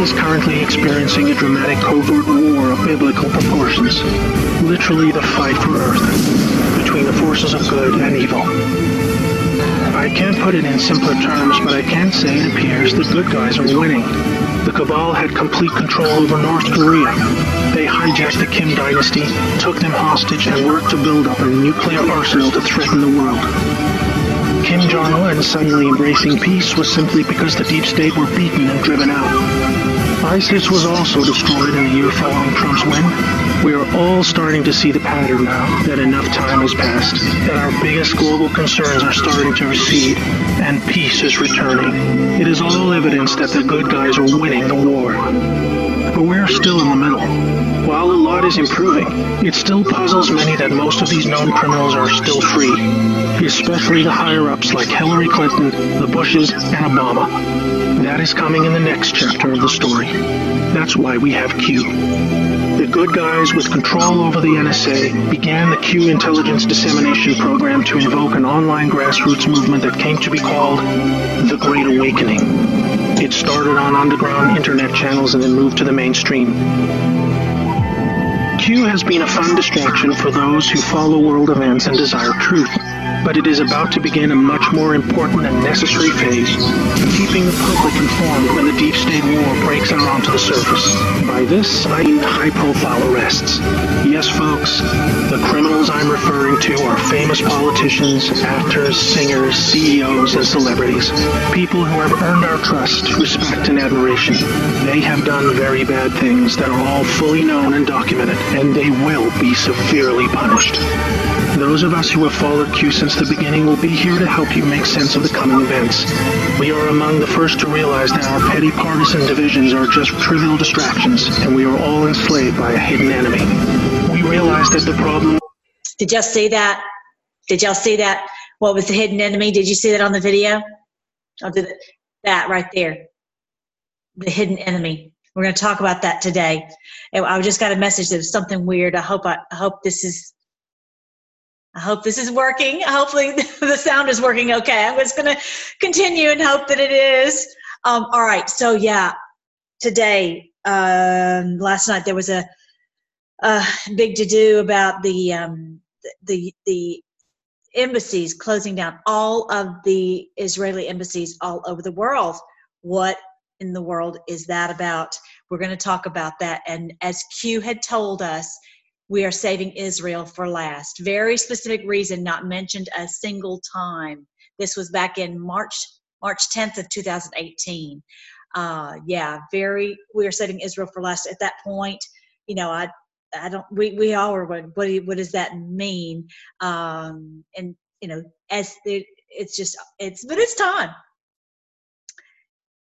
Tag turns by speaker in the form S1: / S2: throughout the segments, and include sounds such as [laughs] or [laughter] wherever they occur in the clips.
S1: Is currently experiencing a dramatic covert war of biblical proportions. Literally the fight for Earth between the forces of good and evil. I can't put it in simpler terms, but I can say it appears the good guys are winning. The Cabal had complete control over North Korea. They hijacked the Kim dynasty, took them hostage, and worked to build up a nuclear arsenal to threaten the world. Kim Jong-un suddenly embracing peace was simply because the deep state were beaten and driven out. ISIS was also destroyed in the year following Trump's win. We are all starting to see the pattern now that enough time has passed, that our biggest global concerns are starting to recede, and peace is returning. It is all evidence that the good guys are winning the war. But we're still in the middle. While a lot is improving, it still puzzles many that most of these known criminals are still free, especially the higher-ups like Hillary Clinton, the Bushes, and Obama. That is coming in the next chapter of the story. That's why we have Q. The good guys with control over the NSA began the Q intelligence dissemination program to invoke an online grassroots movement that came to be called the Great Awakening. It started on underground internet channels and then moved to the mainstream. Q has been a fun distraction for those who follow world events and desire truth, but it is about to begin a much more important and necessary phase, keeping the public informed when the deep state war breaks out onto the surface. By this, I mean high-profile arrests. Yes, folks, the criminals I'm referring to are famous politicians, actors, singers, CEOs, and celebrities. People who have earned our trust, respect, and admiration. They have done very bad things that are all fully known and documented, and they will be severely punished. Those of us who have followed Q since the beginning will be here to help you make sense of the coming events. We are among the first to realize that our petty partisan divisions are just trivial distractions, and we are all enslaved by a hidden enemy. We realize that the problem.
S2: Did y'all see that? Did y'all see that? What was the hidden enemy? Did you see that on the video? I'll do that right there. The hidden enemy. We're going to talk about that today. I just got a message that was something weird. I hope I, I hope this is I hope this is working. Hopefully [laughs] the sound is working okay. I'm just going to continue and hope that it is. Um, all right. So yeah, today, um, last night there was a, a big to do about the, um, the, the embassies closing down all of the Israeli embassies all over the world. What in the world is that about? We're going to talk about that. And as Q had told us, we are saving Israel for last. Very specific reason, not mentioned a single time. This was back in March, March 10th of 2018. Uh, yeah, very. We are saving Israel for last. At that point, you know, I, I don't. We we all were. What what, what does that mean? Um, and you know, as it, it's just it's but it's time.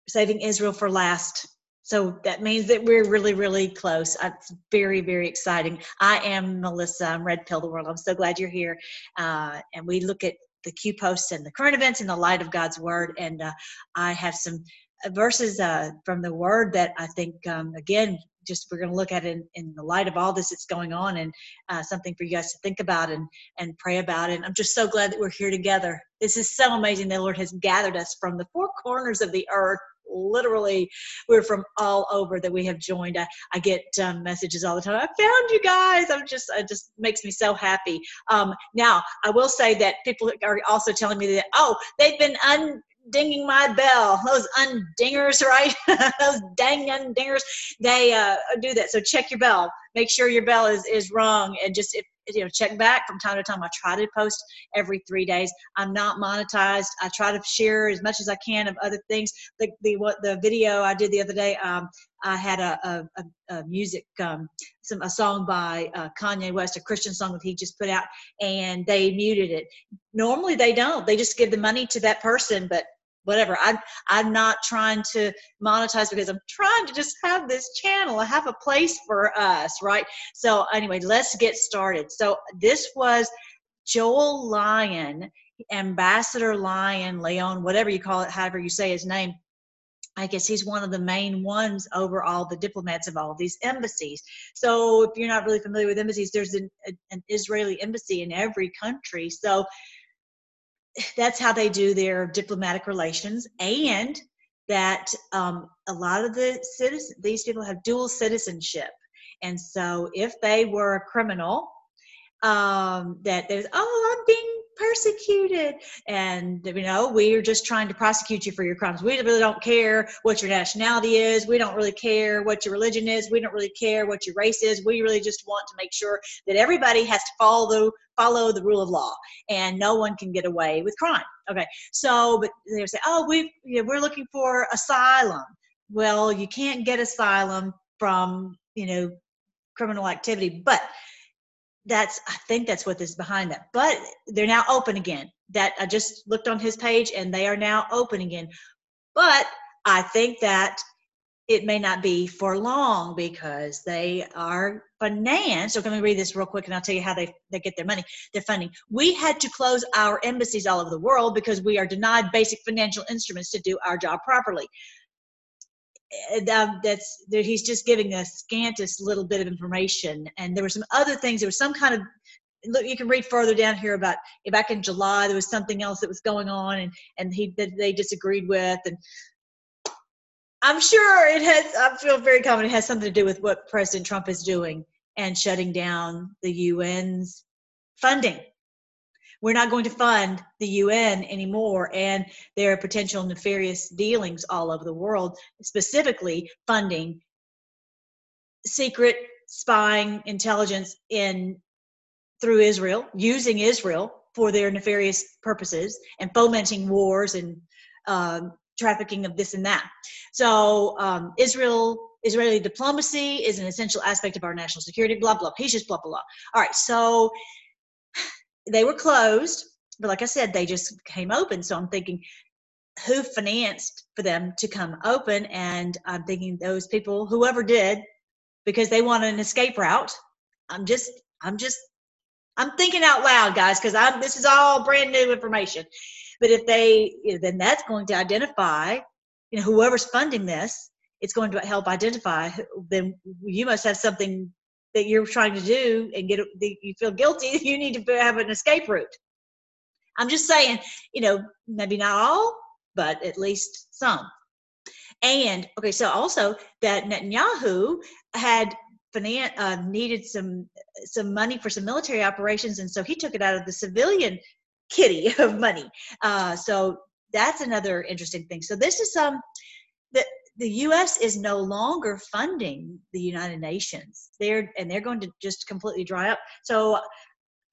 S2: Saving Israel for last so that means that we're really, really close. It's very, very exciting. I am Melissa. I'm Red Pill the World. I'm so glad you're here. Uh, and we look at the Q posts and the current events in the light of God's Word. And uh, I have some verses uh, from the Word that I think, um, again, just we're going to look at it in, in, the light of all this that's going on and uh, something for you guys to think about and, and pray about. And I'm just so glad that we're here together. This is so amazing. The Lord has gathered us from the four corners of the earth literally we're from all over that we have joined i, I get um, messages all the time i found you guys i'm just it just makes me so happy um, now i will say that people are also telling me that oh they've been un dinging my bell. Those undingers, right? [laughs] Those dang undingers, they uh, do that. So check your bell. Make sure your bell is is rung, and just if you know check back from time to time. I try to post every three days. I'm not monetized. I try to share as much as i can of other things. The, the what the video i did the other day um, i had a, a, a music um, some a song by uh, kanye west a christian song that he just put out and they muted it. Normally they don't. They just give the money to that person but whatever. I'm I'm not trying to monetize because I'm trying to just have this channel. Have a place for us, right? So anyway, let's get started. So this was Joel Lion, Ambassador Lion, Leon, whatever you call it, however you say his name. I guess he's one of the main ones over all the diplomats of all these embassies. So if you're not really familiar with embassies, there's an, an Israeli embassy in every country. So that's how they do their diplomatic relations and that um, a lot of the citizens, these people have dual citizenship. And so if they were a criminal, um, that there's, oh, I'm being persecuted. And you know we're just trying to prosecute you for your crimes. We really don't care what your nationality is. We don't really care what your religion is. We don't really care what your race is. We really just want to make sure that everybody has to follow follow the rule of law and no one can get away with crime. Okay. So but they say oh we you know, we're looking for asylum. Well you can't get asylum from you know criminal activity. But that's i think that's what is behind that but they're now open again that i just looked on his page and they are now open again but i think that it may not be for long because they are financed. So let me read this real quick and I'll tell you how they, they get their money, their funding. We had to close our embassies all over the world because we are denied basic financial instruments to do our job properly. Um, that's he's just giving the scantest little bit of information. And there were some other things there was some kind of look you can read further down here about back in july there was something else that was going on and and he that they disagreed with. And i'm sure it has i feel very confident it has something to do with what president trump is doing and shutting down the un's funding we're not going to fund the UN anymore. And there are potential nefarious dealings all over the world, specifically funding secret spying intelligence in through Israel, using Israel for their nefarious purposes and fomenting wars and um, trafficking of this and that. So um, Israel, Israeli diplomacy is an essential aspect of our national security. Blah blah. He's just blah blah. blah. All right. So they were closed, but like I said, they just came open. So I'm thinking, who financed for them to come open? And I'm thinking those people, whoever did, because they want an escape route. I'm just, I'm just, I'm thinking out loud, guys, because I'm. This is all brand new information. But if they, then that's going to identify, you know, whoever's funding this. It's going to help identify. Then you must have something that you're trying to do and get you feel guilty [laughs] you need to have an escape route. I'm just saying you know maybe not all but at least some. And okay so also that netanyahu had uh, needed some some money for some military operations and so he took it out of the civilian kitty [laughs] of money. Uh, so that's another interesting thing. So this is some um, that the U.S. is no longer funding the United Nations. They're and they're going to just completely dry up. So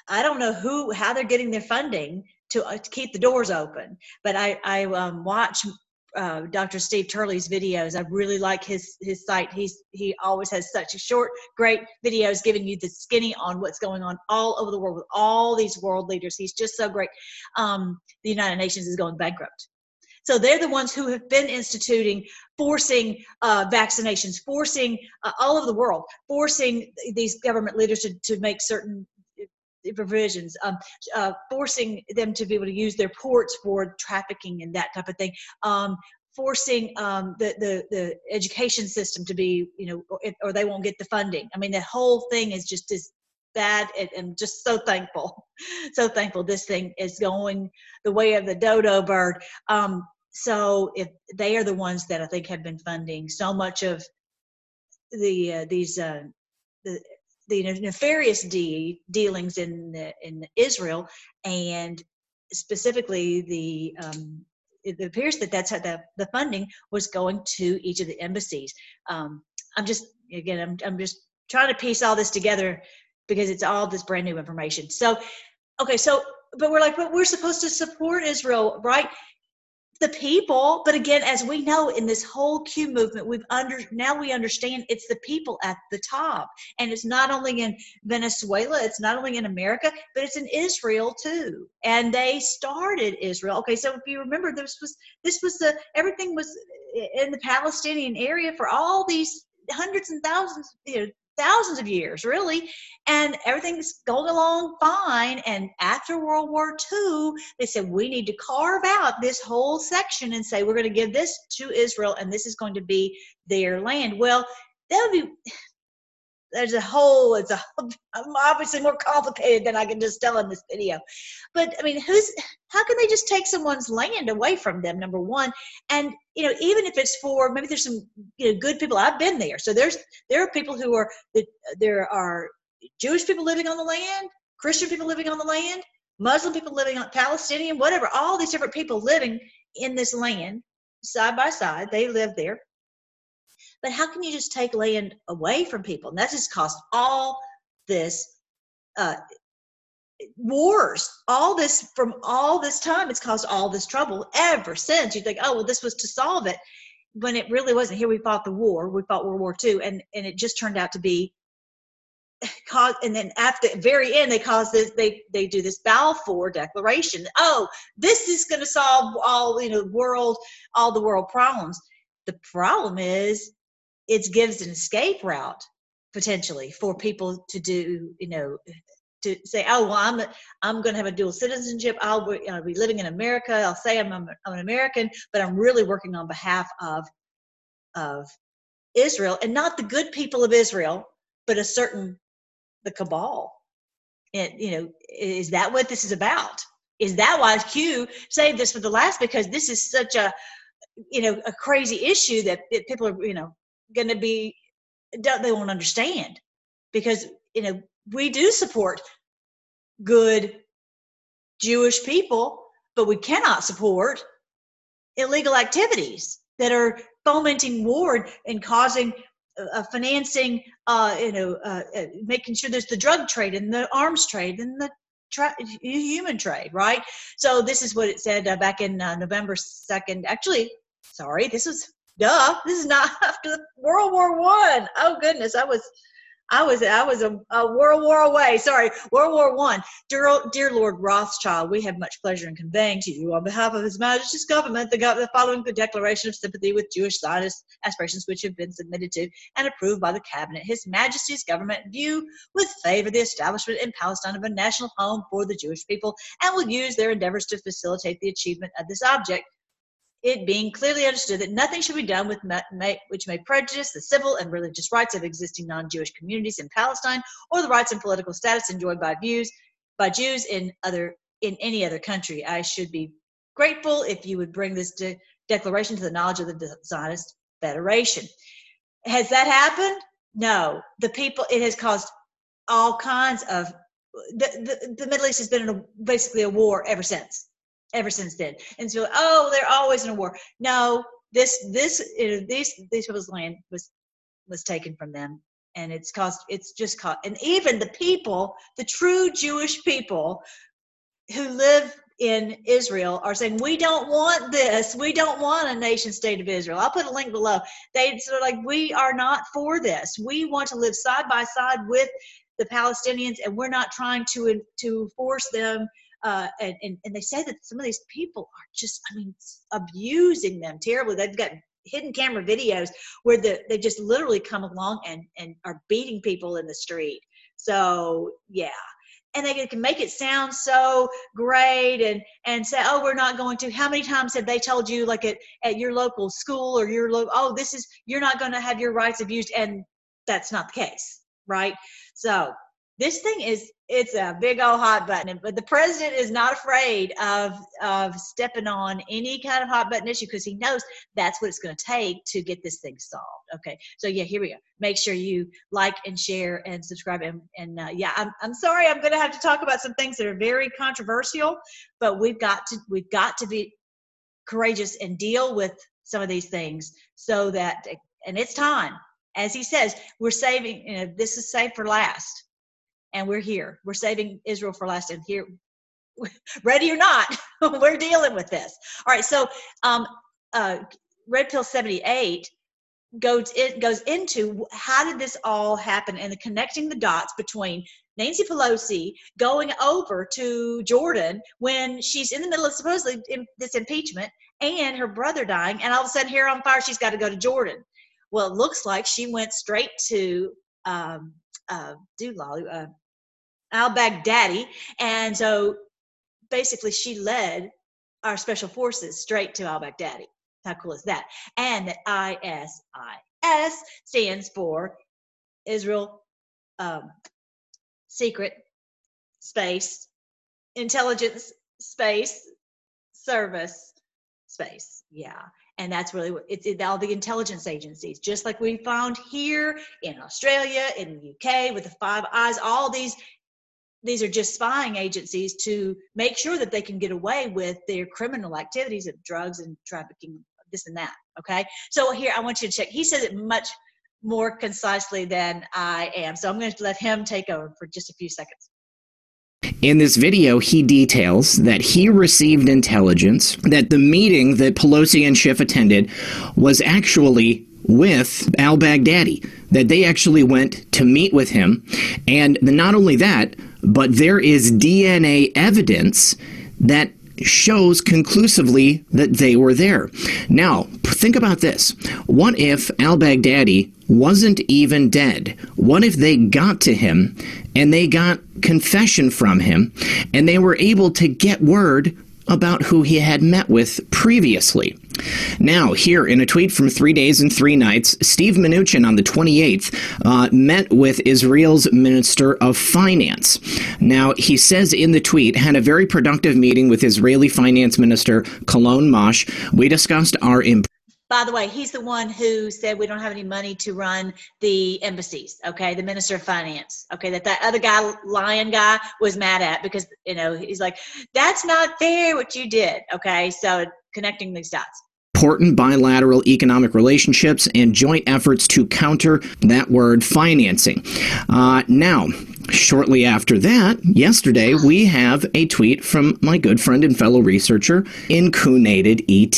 S2: I don't know who how they're getting their funding to, uh, to keep the doors open. But I I um, watch uh, Dr. Steve Turley's videos. I really like his his site. He's he always has such short, great videos giving you the skinny on what's going on all over the world with all these world leaders. He's just so great. Um, the United Nations is going bankrupt. So they're the ones who have been instituting, forcing uh, vaccinations, forcing uh, all over the world, forcing these government leaders to, to make certain uh, provisions, um, uh, forcing them to be able to use their ports for trafficking and that type of thing. Um, forcing um, the, the the education system to be you know or, or, they won't get the funding i mean the whole thing is just as bad and, just so thankful [laughs] so thankful this thing is going the way of the dodo bird um, so if they are the ones that I think have been funding so much of the uh, these uh, the the nefarious de- dealings in in Israel and specifically the um, it appears that that's how the, the funding was going to each of the embassies. Um, I'm just again I'm I'm just trying to piece all this together because it's all this brand new information. So okay, so but we're like, but we're supposed to support Israel, right? The people but again as we know in this whole q movement we've under now we understand it's the people at the top. And it's not only in venezuela it's not only in america but it's in israel too. And they started israel. Okay so if you remember this was this was the everything was in the palestinian area for all these hundreds and thousands you know thousands of years, really, and everything's going along fine. And after World War II, they said we need to carve out this whole section and say we're going to give this to Israel, and this is going to be their land. Well, that would be there's a whole it's a I'm obviously more complicated than i can just tell in this video. But i mean who's how can they just take someone's land away from them number one? And you know even if it's for maybe there's some you know good people i've been there. So there's there are people who are there are jewish people living on the land christian people living on the land muslim people living on palestinian whatever all these different people living in this land side by side they live there but how can you just take land away from people? And that just caused all this uh, wars, all this from all this time. It's caused all this trouble ever since. You think, oh well, this was to solve it, when it really wasn't. Here we fought the war, we fought World War II, and and it just turned out to be [laughs] and then at the very end they cause this they they do this balfour declaration oh this is going to solve all you know world all the world problems the problem is it gives an escape route potentially for people to do you know to say oh well i'm i'm going to have a dual citizenship. I'll be, I'll be living in america. I'll say I'm, I'm an american but i'm really working on behalf of of israel and not the good people of israel but a certain the cabal. And you know is that what this is about? Is that why q saved this for the last? Because this is such a you know a crazy issue that people are you know going to be they won't understand because you know we do support good Jewish people, but we cannot support illegal activities that are fomenting war and causing uh, uh, financing, uh, you know, uh, uh, making sure there's the drug trade and the arms trade and the tra- human trade, right? So this is what it said uh, back in November 2nd. Actually, sorry, this was duh this is not [laughs] after world war one. Oh goodness. I was i was i was a, a world war away. Sorry. World war one. Dear, dear lord rothschild we have much pleasure in conveying to you on behalf of his majesty's government the, the following declaration of sympathy with jewish zionist aspirations which have been submitted to and approved by the cabinet. His majesty's government view with favor the establishment in palestine of a national home for the jewish people and will use their endeavors to facilitate the achievement of this object it being clearly understood that nothing should be done with may, which may prejudice the civil and religious rights of existing non-Jewish communities in Palestine or the rights and political status enjoyed by views by Jews in other in any other country. I should be grateful if you would bring this de- declaration to the knowledge of the Zionist Federation. Has that happened? No. The people it has caused all kinds of the, the, the Middle East has been in a, basically a war ever since ever since then. And so, oh, they're always in a war. No, this this know, these these people's land was was taken from them, and it's caused it's just caused, and even the people, the true Jewish people who live in Israel are saying we don't want this. We don't want a nation state of Israel. I'll put a link below. They sort of like we are not for this. We want to live side by side with the Palestinians, and we're not trying to to force them uh, and, and, and they say that some of these people are just, I mean, abusing them terribly. They've got hidden camera videos where the, they just literally come along and, and are beating people in the street. So yeah, and they can make it sound so great and and say oh we're not going to how many times have they told you like at, at your local school or your local oh this is you're not going to have your rights abused and that's not the case right so this thing is it's a big old hot button but the president is not afraid of of stepping on any kind of hot button issue because he knows that's what it's going to take to get this thing solved okay? So yeah here we go. Make sure you like and share and subscribe and, and uh, yeah I'm, I'm sorry i'm going to have to talk about some things that are very controversial but we've got to we've got to be courageous and deal with some of these things so that and it's time. As he says we're saving you know this is safe for last and we're here. We're saving Israel for last, and here, [laughs] ready or not, [laughs] we're dealing with this. All right, so um, uh, Red Pill 78 goes it goes into how did this all happen and the connecting the dots between Nancy Pelosi going over to Jordan when she's in the middle of supposedly in this impeachment and her brother dying, and all of a sudden here on fire, she's got to go to Jordan. Well, it looks like she went straight to um, uh, uh, al Baghdadi. And so basically, she led our special forces straight to al Baghdadi. How cool is that? And that ISIS stands for Israel um, secret space, intelligence space, service space. Yeah. And that's really what it's all the intelligence agencies, just like we found here in Australia, in the UK with the Five Eyes, all these these are just spying agencies to make sure that they can get away with their criminal activities of drugs and trafficking, this and that. Okay. So here I want you to check. He says it much more concisely than I am. So I'm going to let him take over for just a few seconds.
S3: In this video, he details that he received intelligence that the meeting that Pelosi and Schiff attended was actually with al Baghdadi, that they actually went to meet with him. And not only that, but there is DNA evidence that shows conclusively that they were there. Now, think about this. What if al Baghdadi wasn't even dead? What if they got to him and they got confession from him and they were able to get word about who he had met with previously? Now, here in a tweet from three days and three nights, Steve Mnuchin on the 28th uh, met with Israel's Minister of Finance. Now, he says in the tweet, had a very productive meeting with Israeli Finance Minister Kahlon Mash. We discussed our imp-
S2: by the way, he's the one who said we don't have any money to run the embassies. Okay, the minister of finance. Okay, that that other guy, lion guy, was mad at because you know he's like, that's not fair what you did. Okay, so connecting these dots
S3: important bilateral economic relationships and joint efforts to counter that word financing. Uh, now, Shortly after that, yesterday, we have a tweet from my good friend and fellow researcher, Incunated ET.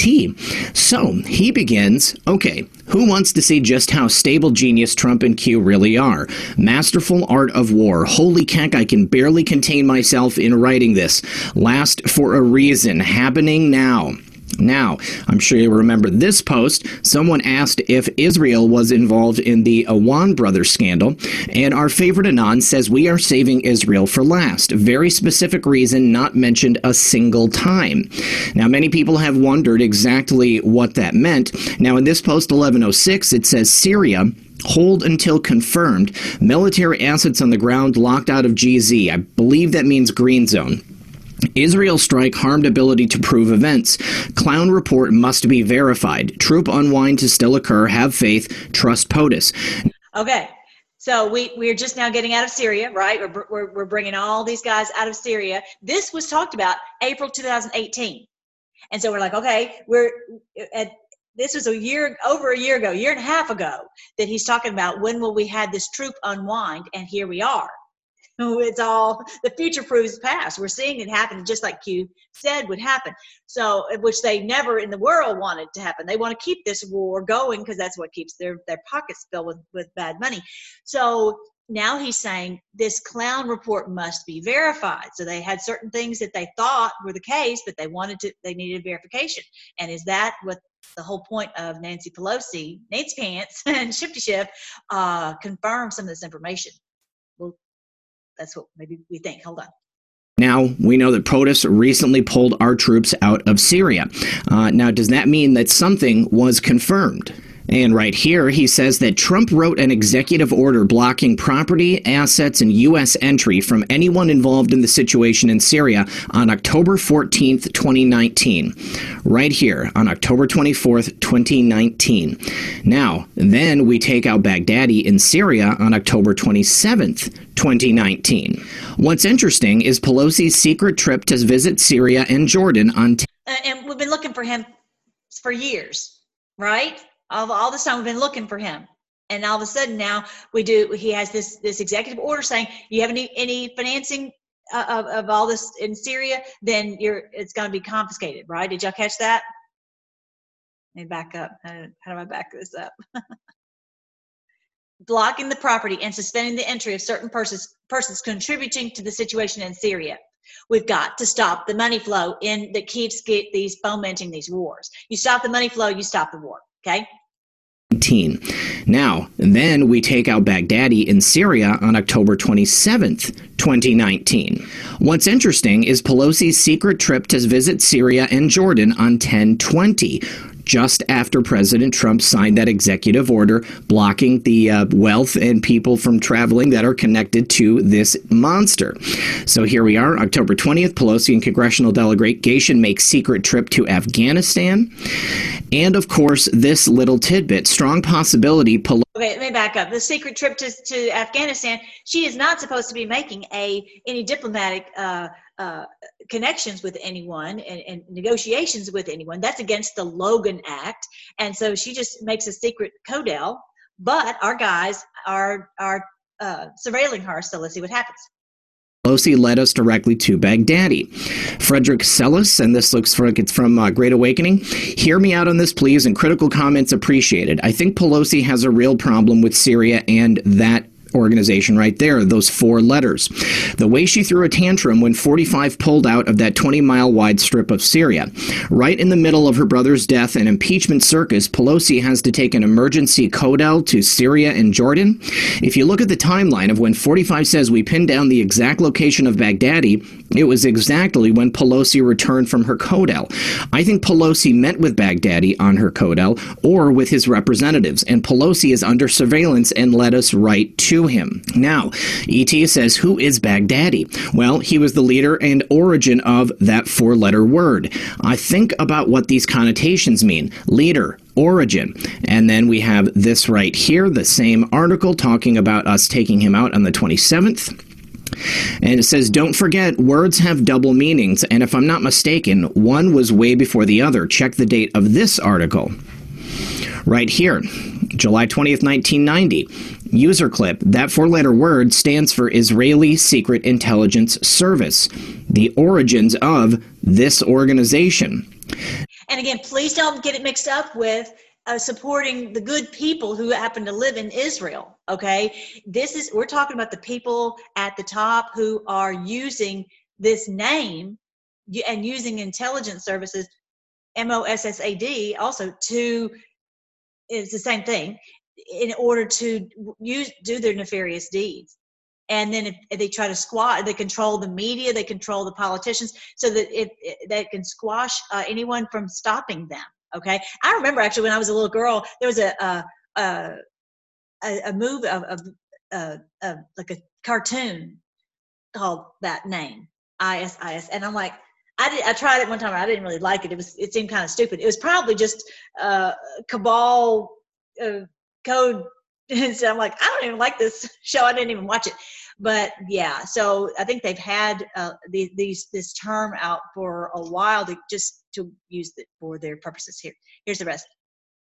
S3: So he begins okay, who wants to see just how stable genius Trump and Q really are? Masterful art of war. Holy heck, I can barely contain myself in writing this. Last for a reason, happening now. Now, I'm sure you remember this post. Someone asked if Israel was involved in the Awan brothers scandal, and our favorite Anon says we are saving Israel for last. Very specific reason, not mentioned a single time. Now, many people have wondered exactly what that meant. Now, in this post 1106, it says Syria hold until confirmed military assets on the ground locked out of GZ. I believe that means green zone. Israel strike harmed ability to prove events. Clown report must be verified. Troop unwind to still occur. Have faith. Trust POTUS.
S2: Okay. So we, we're just now getting out of Syria, right? We're, we're, we're bringing all these guys out of Syria. This was talked about April 2018. And so we're like, okay, we're at, this was a year, over a year ago, year and a half ago, that he's talking about when will we have this troop unwind? And here we are [laughs] it's all the future proves past. We're seeing it happen just like Q said would happen. So, which they never in the world wanted to happen. They want to keep this war going because that's what keeps their their pockets filled with with bad money. So now he's saying this clown report must be verified. So they had certain things that they thought were the case, but they wanted to they needed verification. And is that what the whole point of Nancy Pelosi, Nancy Pants, [laughs] and Shifty Schiff uh, confirm some of this information? That's what maybe we think. Hold on.
S3: Now, we know that POTUS recently pulled our troops out of Syria. Uh, now, does that mean that something was confirmed? And right here, he says that Trump wrote an executive order blocking property, assets, and U.S. entry from anyone involved in the situation in Syria on October 14th, 2019. Right here on October 24th, 2019. Now, then we take out Baghdadi in Syria on October 27th, 2019. What's interesting is Pelosi's secret trip to visit Syria and Jordan on. T-
S2: uh, and we've been looking for him for years, right? All, all this time we've been looking for him and all of a sudden now we do he has this this executive order saying you have any any financing uh, of, of all this in syria then you're it's going to be confiscated right did y'all catch that let me back up how do, how do i back this up [laughs] blocking the property and suspending the entry of certain persons persons contributing to the situation in syria We've got to stop the money flow in that keeps get these fomenting these wars. You stop the money flow, you stop the war. Okay.
S3: Now, then we take out Baghdadi in Syria on October 27th, 2019. What's interesting is Pelosi's secret trip to visit Syria and Jordan on 1020. Just after President Trump signed that executive order blocking the uh, wealth and people from traveling that are connected to this monster. So here we are, October 20th. Pelosi and congressional delegation make secret trip to Afghanistan. And of course, this little tidbit strong possibility. Pelosi
S2: Okay, let me back up. The secret trip to, to Afghanistan, she is not supposed to be making a any diplomatic uh, uh, connections with anyone and, and, negotiations with anyone. That's against the Logan Act, and so she just makes a secret codel. But our guys are are uh, surveilling her, so let's see what happens.
S3: Pelosi led us directly to Baghdadi. Frederick Sellis, and this looks like it's from uh, Great Awakening. Hear me out on this, please, and critical comments appreciated. I think Pelosi has a real problem with Syria and that organization right there, those four letters. The way she threw a tantrum when 45 pulled out of that 20 mile wide strip of Syria. Right in the middle of her brother's death and impeachment circus, Pelosi has to take an emergency codel to Syria and Jordan. If you look at the timeline of when 45 says we pinned down the exact location of Baghdadi, it was exactly when Pelosi returned from her codel. I think Pelosi met with Baghdadi on her codel or with his representatives, and Pelosi is under surveillance and led us right to him. Now, ET says, Who is Baghdadi? Well, he was the leader and origin of that four letter word. I think about what these connotations mean leader, origin. And then we have this right here, the same article talking about us taking him out on the 27th. And it says, don't forget, words have double meanings. And if I'm not mistaken, one was way before the other. Check the date of this article. Right here, July 20th, 1990. User clip. That four letter word stands for Israeli Secret Intelligence Service, the origins of this organization.
S2: And again, please don't get it mixed up with uh, supporting the good people who happen to live in Israel. Okay, this is we're talking about the people at the top who are using this name and using intelligence services, MOSSAD, also to it's the same thing in order to use do their nefarious deeds and then if, they try to squat they control the media they control the politicians so that if they can squash uh, anyone from stopping them okay i remember actually when i was a little girl there was a a a, a movie of, of like a cartoon called that name isis and i'm like I, did, I tried it one time. I didn't really like it. It was it seemed kind of stupid. It was probably just uh, cabal uh, code. [laughs] And so i'm like i don't even like this [laughs] show. I didn't even watch it. But yeah so i think they've had uh, these, this term out for a while to just to use it for their purposes here. Here's the rest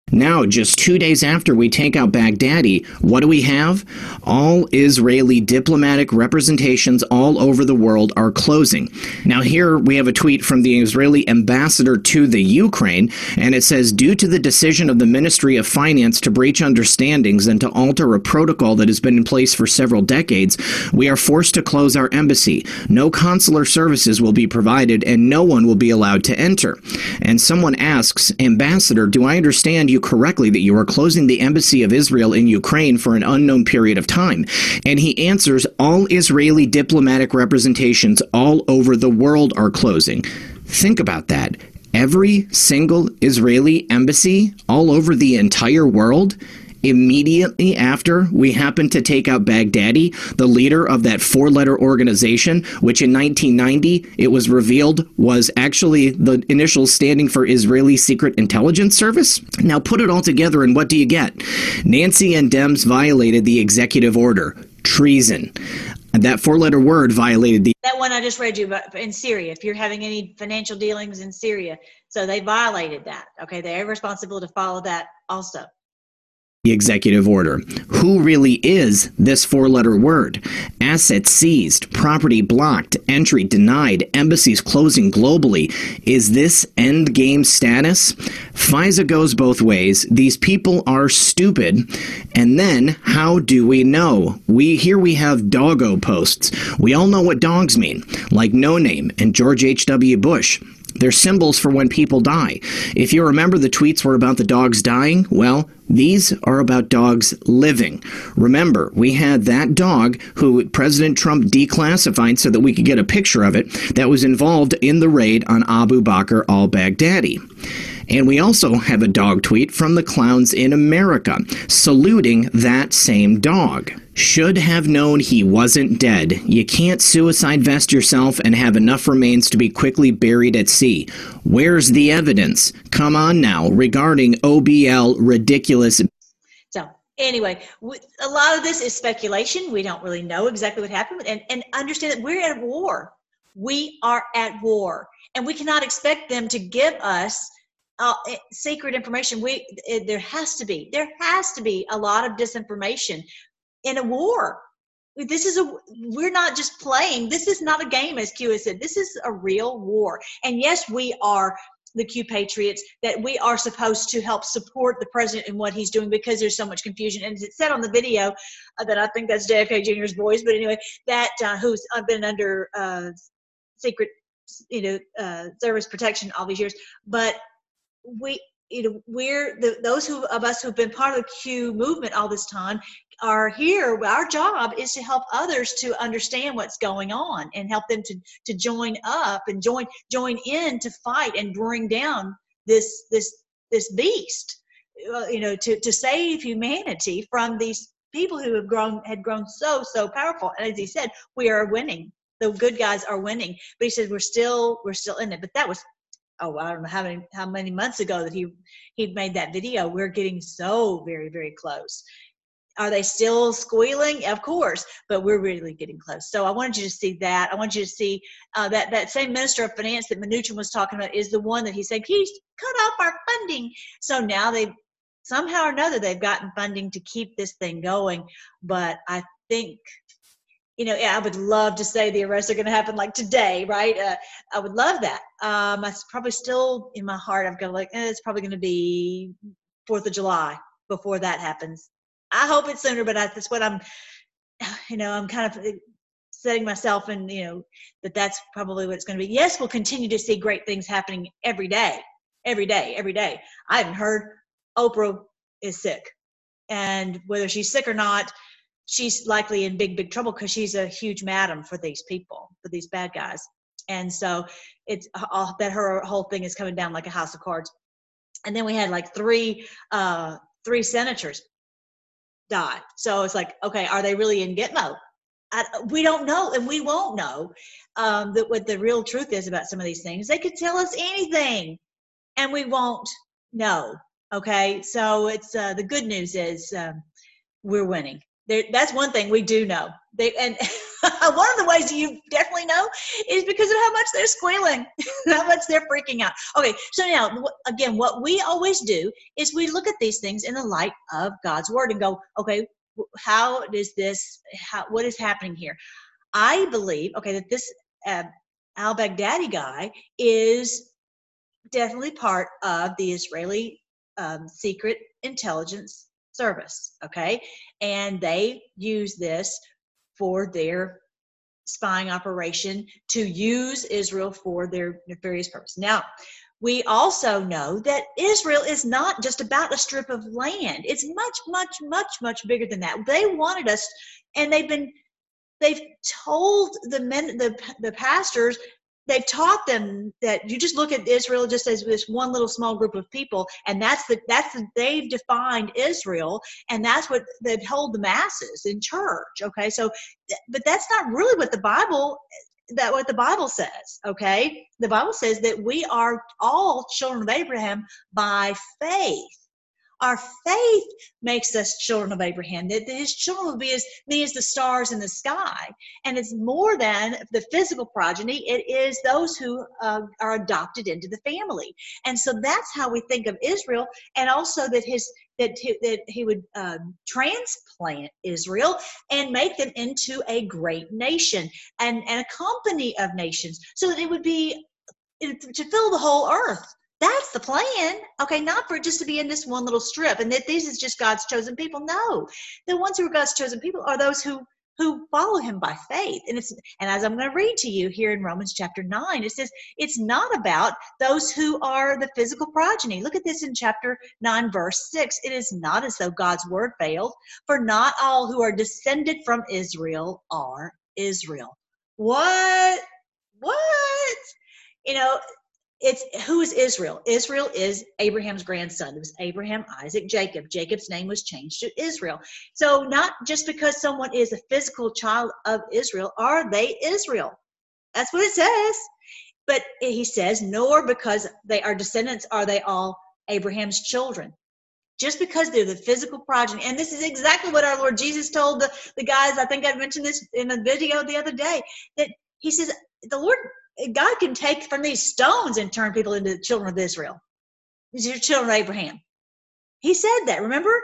S3: now, just two days after we take out Baghdadi, what do we have? All Israeli diplomatic representations all over the world are closing. Now, here we have a tweet from the Israeli ambassador to the Ukraine, and it says Due to the decision of the Ministry of Finance to breach understandings and to alter a protocol that has been in place for several decades, we are forced to close our embassy. No consular services will be provided, and no one will be allowed to enter. And someone asks, Ambassador, do I understand you? You correctly that you are closing the embassy of Israel in Ukraine for an unknown period of time. And he answers all Israeli diplomatic representations all over the world are closing. Think about that. Every single Israeli embassy all over the entire world immediately after we happened to take out Baghdadi, the leader of that four letter organization, which in 1990 it was revealed was actually the initials standing for Israeli Secret Intelligence Service. Now put it all together, and what do you get? Nancy and Dems violated the executive order treason. That four letter word violated the.
S2: That one I just read you about in Syria. If you're having any financial dealings in Syria, so they violated that. Okay, they're responsible to follow that also
S3: the executive order. Who really is this four letter word? Assets seized, property blocked, entry denied, embassies closing globally. Is this end game status? FISA goes both ways. These people are stupid. And then, how do we know? We here we have doggo posts. We all know what dogs mean, like No Name and George H.W. Bush. They're symbols for when people die. If you remember the tweets were about the dogs dying, well, these are about dogs living. Remember, we had that dog who President Trump declassified so that we could get a picture of it that was involved in the raid on Abu Bakr al Baghdadi. And we also have a dog tweet from the clowns in America, saluting that same dog. Should have known he wasn't dead. You can't suicide vest yourself and have enough remains to be quickly buried at sea. Where's the evidence? Come on now, regarding OBL ridiculous.
S2: So, anyway, a lot of this is speculation. We don't really know exactly what happened. And, and understand that we're at war. We are at war. And we cannot expect them to give us uh, secret information we it, there has to be there has to be a lot of disinformation in a war. This is a we're not just playing this is not a game as q has said this is a real war. And yes we are the q patriots that we are supposed to help support the president in what he's doing because there's so much confusion. And it said on the video uh, that i think that's jfk jr's voice but anyway that uh, who's i've been under uh, secret you know uh, service protection all these years but we you know we're the, those who of us who've been part of the q movement all this time are here. Our job is to help others to understand what's going on and help them to to join up and join join in to fight and bring down this this this beast uh, you know to to save humanity from these people who have grown had grown so so powerful. And as he said we are winning. The good guys are winning. But he said we're still we're still in it. But that was oh I don't know how many how many months ago that he he made that video. We're getting so very very close. Are they still squealing? Of course, but we're really getting close. So I wanted you to see that. I want you to see uh, that that same minister of finance that Mnuchin was talking about is the one that he said he's cut off our funding. So now they somehow or another they've gotten funding to keep this thing going. But I think you know, yeah, I would love to say the arrests are going to happen like today, right? Uh, I would love that. Um, I probably still in my heart, I've got like, eh, it's probably going to be Fourth of July before that happens. I hope it's sooner, but I, that's what I'm, [sighs] you know, I'm kind of eh, setting myself and you know that that's probably what it's going to be. Yes, we'll continue to see great things happening every day, every day, every day. I haven't heard Oprah is sick, and whether she's sick or not she's likely in big big trouble because she's a huge madam for these people for these bad guys. And so it's all that her whole thing is coming down like a house of cards. And then we had like three uh three senators die. So it's like okay are they really in gitmo? I, we don't know and we won't know um, that what the real truth is about some of these things. They could tell us anything and we won't know okay? So it's uh, the good news is um, we're winning there, that's one thing we do know. They and [laughs] one of the ways you definitely know is because of how much they're squealing, [laughs] how much they're freaking out. Okay, so now again, what we always do is we look at these things in the light of God's word and go, okay, how is this? How what is happening here? I believe, okay, that this uh, al Baghdadi guy is definitely part of the Israeli um, secret intelligence service. Okay. And they use this for their spying operation to use Israel for their nefarious purpose. Now, we also know that Israel is not just about a strip of land. It's much, much, much, much bigger than that. They wanted us, and they've been, they've told the men, the the pastors they've taught them that you just look at Israel just as this one little small group of people, and that's the that's the, they've defined Israel, and that's what they've told the masses in church. Okay, so but that's not really what the Bible that what the Bible says. Okay, the Bible says that we are all children of Abraham by faith. Our faith makes us children of Abraham, that his children will be as many as the stars in the sky. And it's more than the physical progeny, it is those who uh, are adopted into the family. And so that's how we think of Israel, and also that his that he, that he would um, transplant Israel and make them into a great nation and, and a company of nations so that it would be to fill the whole earth that's the plan. Okay, not for just to be in this one little strip and that these is just God's chosen people. No. The ones who are God's chosen people are those who who follow him by faith. And it's and as I'm going to read to you here in Romans chapter 9, it says it's not about those who are the physical progeny. Look at this in chapter 9 verse 6. It is not as though God's word failed, for not all who are descended from Israel are Israel. What? What? You know, it's who is Israel? Israel is Abraham's grandson. It was Abraham, Isaac, Jacob. Jacob's name was changed to Israel. So, not just because someone is a physical child of Israel, are they Israel? That's what it says. But he says, nor because they are descendants are they all Abraham's children. Just because they're the physical progeny. And this is exactly what our Lord Jesus told the, the guys. I think I mentioned this in a video the other day that he says, the Lord God can take from these stones and turn people into the children of Israel. These are children of Abraham. He said that, remember?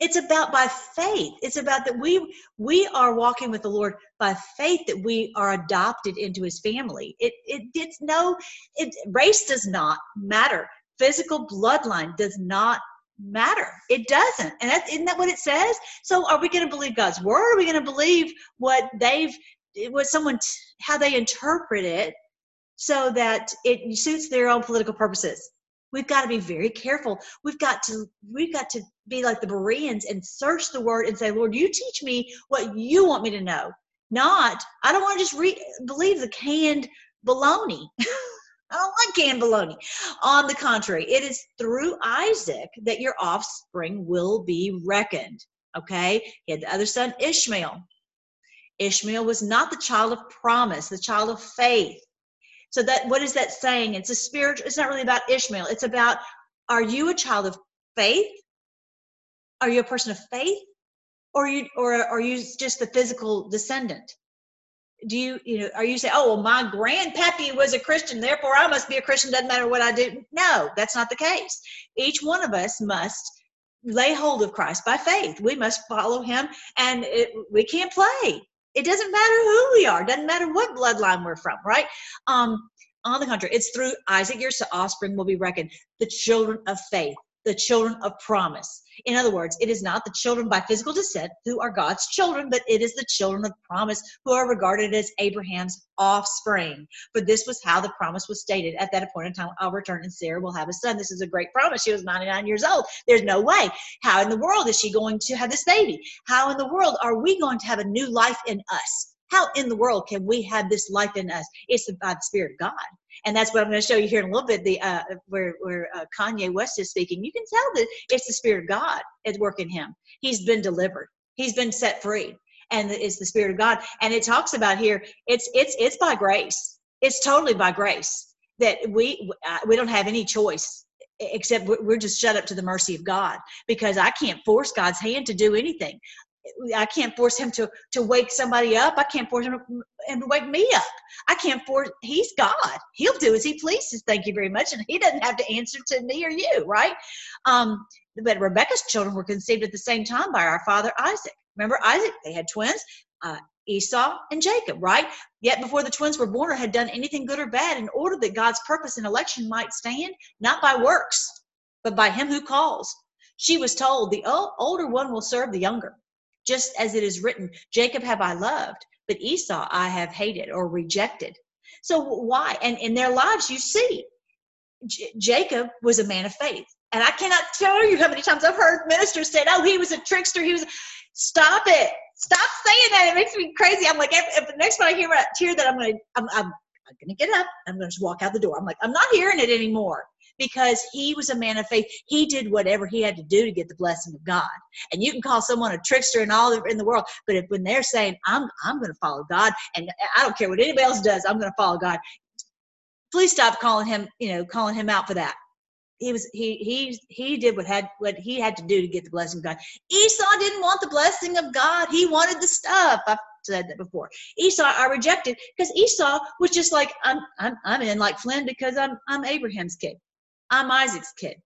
S2: It's about by faith. It's about that we we are walking with the Lord by faith that we are adopted into his family. It it it's no it race does not matter. Physical bloodline does not matter. It doesn't. And that, isn't that what it says? So are we going to believe God's word? Are we going to believe what they've what someone how they interpret it so that it suits their own political purposes. We've got to be very careful. We've got to we've got to be like the Bereans and search the word and say, Lord, you teach me what you want me to know. Not, I don't want to just re- believe the canned baloney. [laughs] I don't like canned baloney. On the contrary, it is through Isaac that your offspring will be reckoned. Okay? He had the other son, Ishmael. Ishmael was not the child of promise, the child of faith. So that what is that saying? It's a spiritual. It's not really about Ishmael. It's about are you a child of faith? Are you a person of faith, or you or are you just the physical descendant? Do you you know are you say oh well my grandpappy was a Christian therefore I must be a Christian doesn't matter what I do? No, that's not the case. Each one of us must lay hold of Christ by faith. We must follow Him, and it, we can't play. It doesn't matter who we are, doesn't matter what bloodline we're from, right? Um, on the contrary, it's through Isaac your offspring will be reckoned the children of faith the children of promise. In other words, it is not the children by physical descent who are God's children, but it is the children of promise who are regarded as Abraham's offspring. For this was how the promise was stated at that appointed time I'll return and Sarah will have a son. This is a great promise. She was 99 years old. There's no way. How in the world is she going to have this baby? How in the world are we going to have a new life in us? How in the world can we have this life in us? It's by the Spirit of God and that's what I'm going to show you here in a little bit. The uh, where where uh, Kanye West is speaking, you can tell that it's the Spirit of God at work in him. He's been delivered. He's been set free, and it's the Spirit of God. And it talks about here. It's it's it's by grace. It's totally by grace that we uh, we don't have any choice except we're just shut up to the mercy of God because I can't force God's hand to do anything. I can't force him to to wake somebody up. I can't force him to, to wake me up. I can't force. He's God. He'll do as he pleases. Thank you very much, and he doesn't have to answer to me or you, right? Um, but Rebecca's children were conceived at the same time by our father Isaac. Remember Isaac? They had twins. Uh, Esau and Jacob, right? Yet before the twins were born or had done anything good or bad, in order that God's purpose and election might stand, not by works, but by him who calls. She was told, The older one will serve the younger just as it is written, Jacob have I loved, but Esau I have hated or rejected. So why? And in their lives, you see, J- Jacob was a man of faith. And I cannot tell you how many times I've heard ministers say, oh, he was a trickster. He was, stop it. Stop saying that. It makes me crazy. I'm like, if, the next time I hear, hear that, I'm going to, I'm, I'm, I'm going to get up. I'm going to just walk out the door. I'm like, I'm not hearing it anymore because he was a man of faith. He did whatever he had to do to get the blessing of God. And you can call someone a trickster and all in the world, but if when they're saying, I'm I'm going to follow God and I don't care what anybody else does, I'm going to follow God. Please stop calling him, you know, calling him out for that. He was he he he did what had what he had to do to get the blessing of God. Esau didn't want the blessing of God. He wanted the stuff. I've said that before. Esau I rejected because Esau was just like I'm I'm I'm in like Flynn because I'm I'm Abraham's kid. I'm Isaac's kid,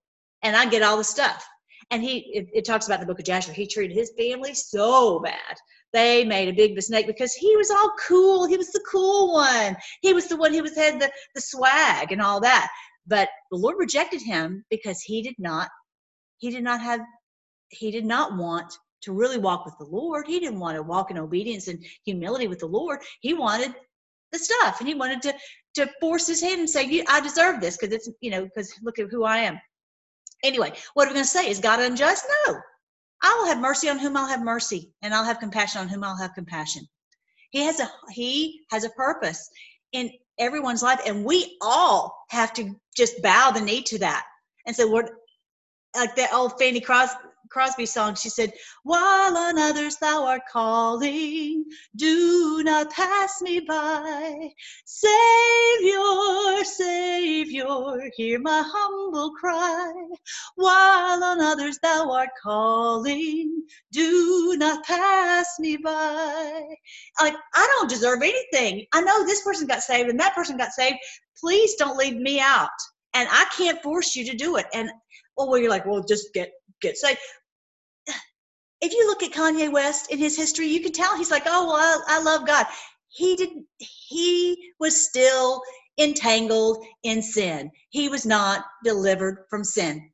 S2: and I get all the stuff. And he, it, it talks about the book of Jasher. He treated his family so bad. They made a big mistake because he was all cool. He was the cool one. He was the one who was had the, the swag and all that. But the Lord rejected him because he did not, he did not have, he did not want to really walk with the Lord. He didn't want to walk in obedience and humility with the Lord. He wanted the stuff and he wanted to to force his hand and say, I deserve this because it's, you know, because look at who I am. Anyway, what are we going to say? Is God unjust? No. I will have mercy on whom I'll have mercy, and I'll have compassion on whom I'll have compassion. He has a he has a purpose. in everyone's life. And we all have to just bow the knee to that and say, Lord, like that old Fanny Crosby, Crosby song, she said, While on others thou art calling, do not pass me by. Savior, Savior, hear my humble cry. While on others thou art calling, do not pass me by. Like, I don't deserve anything. I know this person got saved and that person got saved. Please don't leave me out. And I can't force you to do it. And well, you're like, well, just get get saved if you look at Kanye West in his history, you can tell he's like, oh, well, I, I love God. He didn't, he was still entangled in sin. He was not delivered from sin.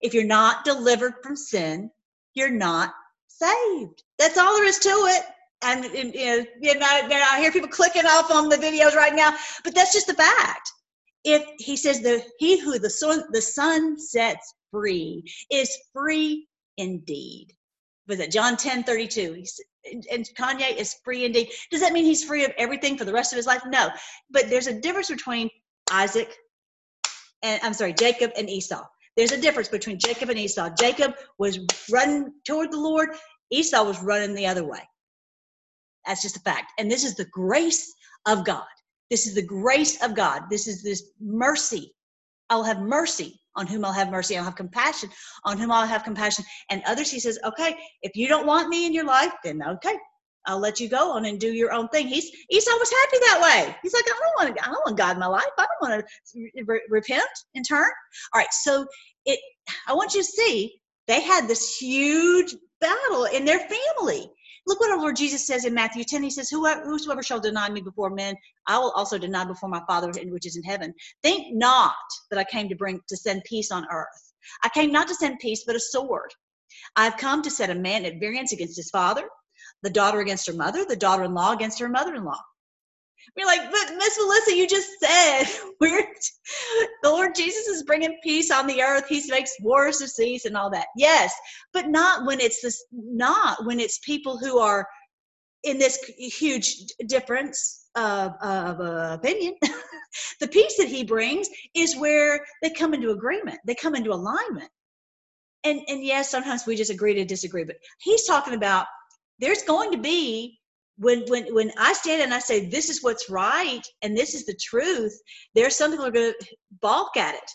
S2: If you're not delivered from sin, you're not saved. That's all there is to it. And, and you know, I hear people clicking off on the videos right now, but that's just the fact. If he says the he who the son the son sets free is free indeed was it John 10 32? He's, and Kanye is free indeed. Does that mean he's free of everything for the rest of his life? No. But there's a difference between Isaac and I'm sorry, Jacob and Esau. There's a difference between Jacob and Esau. Jacob was running toward the Lord, Esau was running the other way. That's just a fact. And this is the grace of God. This is the grace of God. This is this mercy. I'll have mercy on whom I'll have mercy. I'll have compassion on whom I'll have compassion. And others, he says, okay, if you don't want me in your life, then okay, I'll let you go on and do your own thing. He's Esau was happy that way. He's like, I don't want to, I don't want God in my life. I don't want to re- repent and turn. All right, so it. I want you to see they had this huge battle in their family. Look what our Lord Jesus says in Matthew 10. He says, Whosoever shall deny me before men, I will also deny before my Father which is in heaven. Think not that I came to bring to send peace on earth. I came not to send peace, but a sword. I've come to set a man at variance against his father, the daughter against her mother, the daughter in law against her mother in law. We're like, but Miss Melissa, you just said [laughs] we're the Lord Jesus is bringing peace on the earth. He makes wars to cease and all that. Yes, but not when it's this. Not when it's people who are in this huge difference of, of uh, opinion. [laughs] the peace that He brings is where they come into agreement. They come into alignment. And and yes, sometimes we just agree to disagree. But He's talking about there's going to be when when when I stand and I say this is what's right and this is the truth, there's some people who are going to balk at it,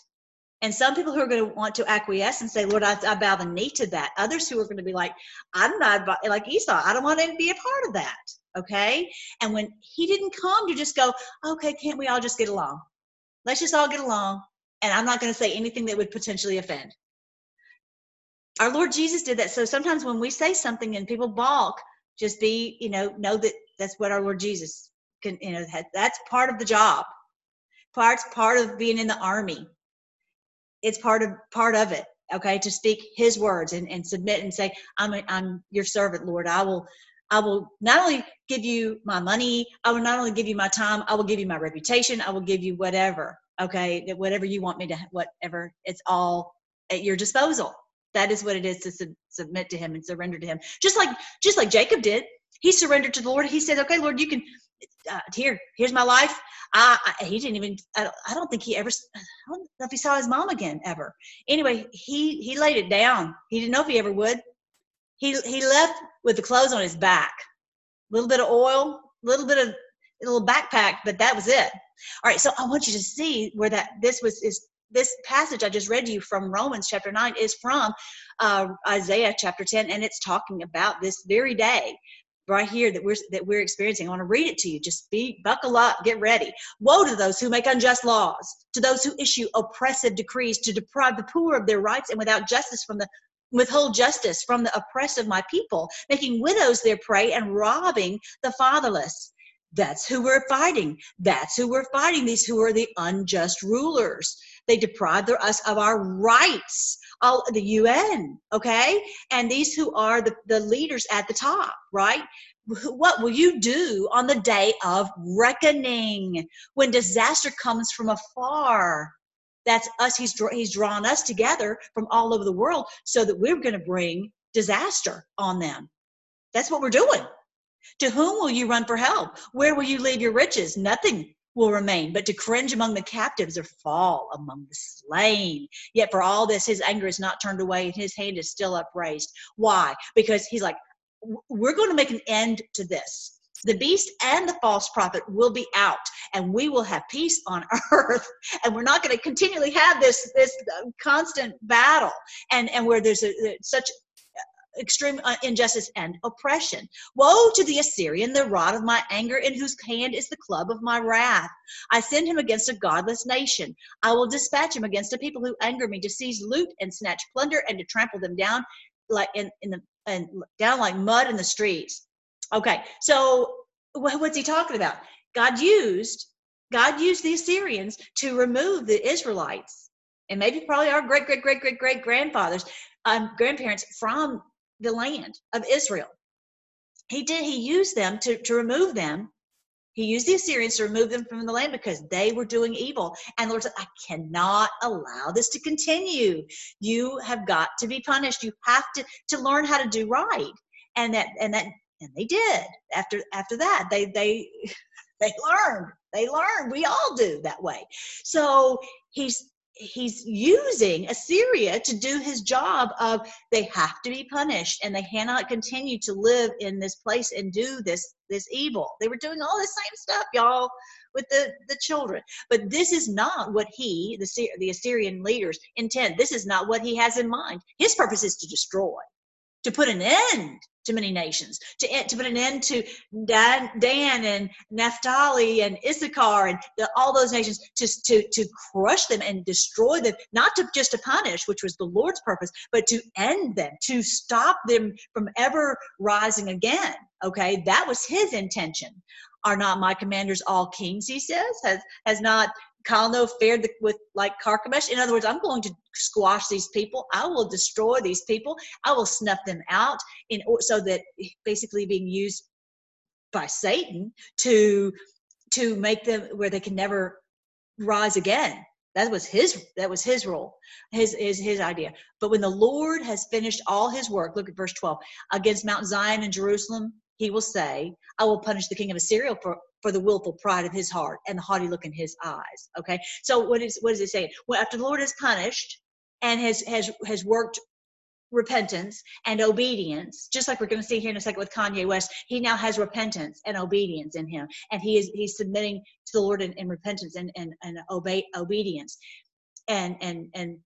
S2: and some people who are going to want to acquiesce and say, "Lord, I, I bow the knee to that." Others who are going to be like, "I'm not like Esau. I don't want to be a part of that." Okay, and when he didn't come to just go, "Okay, can't we all just get along? Let's just all get along," and I'm not going to say anything that would potentially offend. Our Lord Jesus did that. So sometimes when we say something and people balk, just be you know know that that's what our lord jesus can you know that's part of the job. Parts part of being in the army. It's part of part of it okay to speak his words and, and submit and say i'm a, i'm your servant lord. I will i will not only give you my money i will not only give you my time i will give you my reputation i will give you whatever okay whatever you want me to whatever it's all at your disposal that is what it is to sub- submit to him and surrender to him. Just like just like jacob did. He surrendered to the lord. He said okay lord you can uh, here here's my life. I, I, he didn't even I don't, I don't think he ever i don't know if he saw his mom again ever. Anyway he he laid it down. He didn't know if he ever would. He he left with the clothes on his back. A little bit of oil a little bit of a little backpack but that was it. All right so i want you to see where that this was is this passage I just read to you from Romans chapter 9 is from uh, Isaiah chapter 10, and it's talking about this very day right here that we're that we're experiencing. I want to read it to you. Just be buckle up, get ready. Woe to those who make unjust laws, to those who issue oppressive decrees to deprive the poor of their rights and without justice from the withhold justice from the oppressed of my people, making widows their prey and robbing the fatherless. That's who we're fighting. That's who we're fighting. These who are the unjust rulers. They deprive us of our rights, all the UN, okay? And these who are the, the leaders at the top, right? What will you do on the day of reckoning when disaster comes from afar? That's us. He's, he's drawn us together from all over the world so that we're going to bring disaster on them. That's what we're doing. To whom will you run for help? Where will you leave your riches? Nothing will remain, but to cringe among the captives or fall among the slain. Yet for all this, his anger is not turned away and his hand is still upraised. Why? Because he's like, we're going to make an end to this. The beast and the false prophet will be out, and we will have peace on [laughs] earth. And we're not going to continually have this this uh, constant battle, and and where there's a, such extreme uh, injustice and oppression. Woe to the Assyrian, the rod of my anger, in whose hand is the club of my wrath. I send him against a godless nation. I will dispatch him against a people who anger me, to seize loot and snatch plunder, and to trample them down like in, in the and down like mud in the streets. Okay, so what's he talking about? God used God used the Assyrians to remove the Israelites and maybe probably our great great great great great grandfathers um, grandparents from the land of Israel. He did, he used them to, to remove them. He used the Assyrians to remove them from the land because they were doing evil. And the Lord said, I cannot allow this to continue. You have got to be punished. You have to, to learn how to do right. And that, and that, and they did after, after that, they, they, [laughs] they learned, they learned. We all do that way. So he's, he's using Assyria to do his job of they have to be punished and they cannot continue to live in this place and do this this evil. They were doing all the same stuff, y'all, with the the children. But this is not what he, the the Assyrian leaders, intend. This is not what he has in mind. His purpose is to destroy, to put an end to many nations, to, eh, to put an end to Dan, Dan and Naphtali and Issachar and the, all those nations, to, to, to crush them and destroy them, not to just to punish, which was the Lord's purpose, but to end them, to stop them from ever rising again. Okay, that was his intention. Are not my commanders all kings? He says. Has has not Calno fared with like Carchemish. In other words, I'm going to squash these people. I will destroy these people. I will snuff them out in so that basically being used by Satan to to make them where they can never rise again. That was his that was his role, his is his idea. But when the Lord has finished all his work, look at verse 12, against Mount Zion and Jerusalem, he will say, I will punish the king of Assyria for, for the willful pride of his heart and the haughty look in his eyes. Okay. So what is what is it saying? Well, after the Lord has punished and has has has worked repentance and obedience, just like we're going to see here in a second with Kanye West, he now has repentance and obedience in him. And he is he's submitting to the Lord in, in repentance and, and, and obey obedience and and and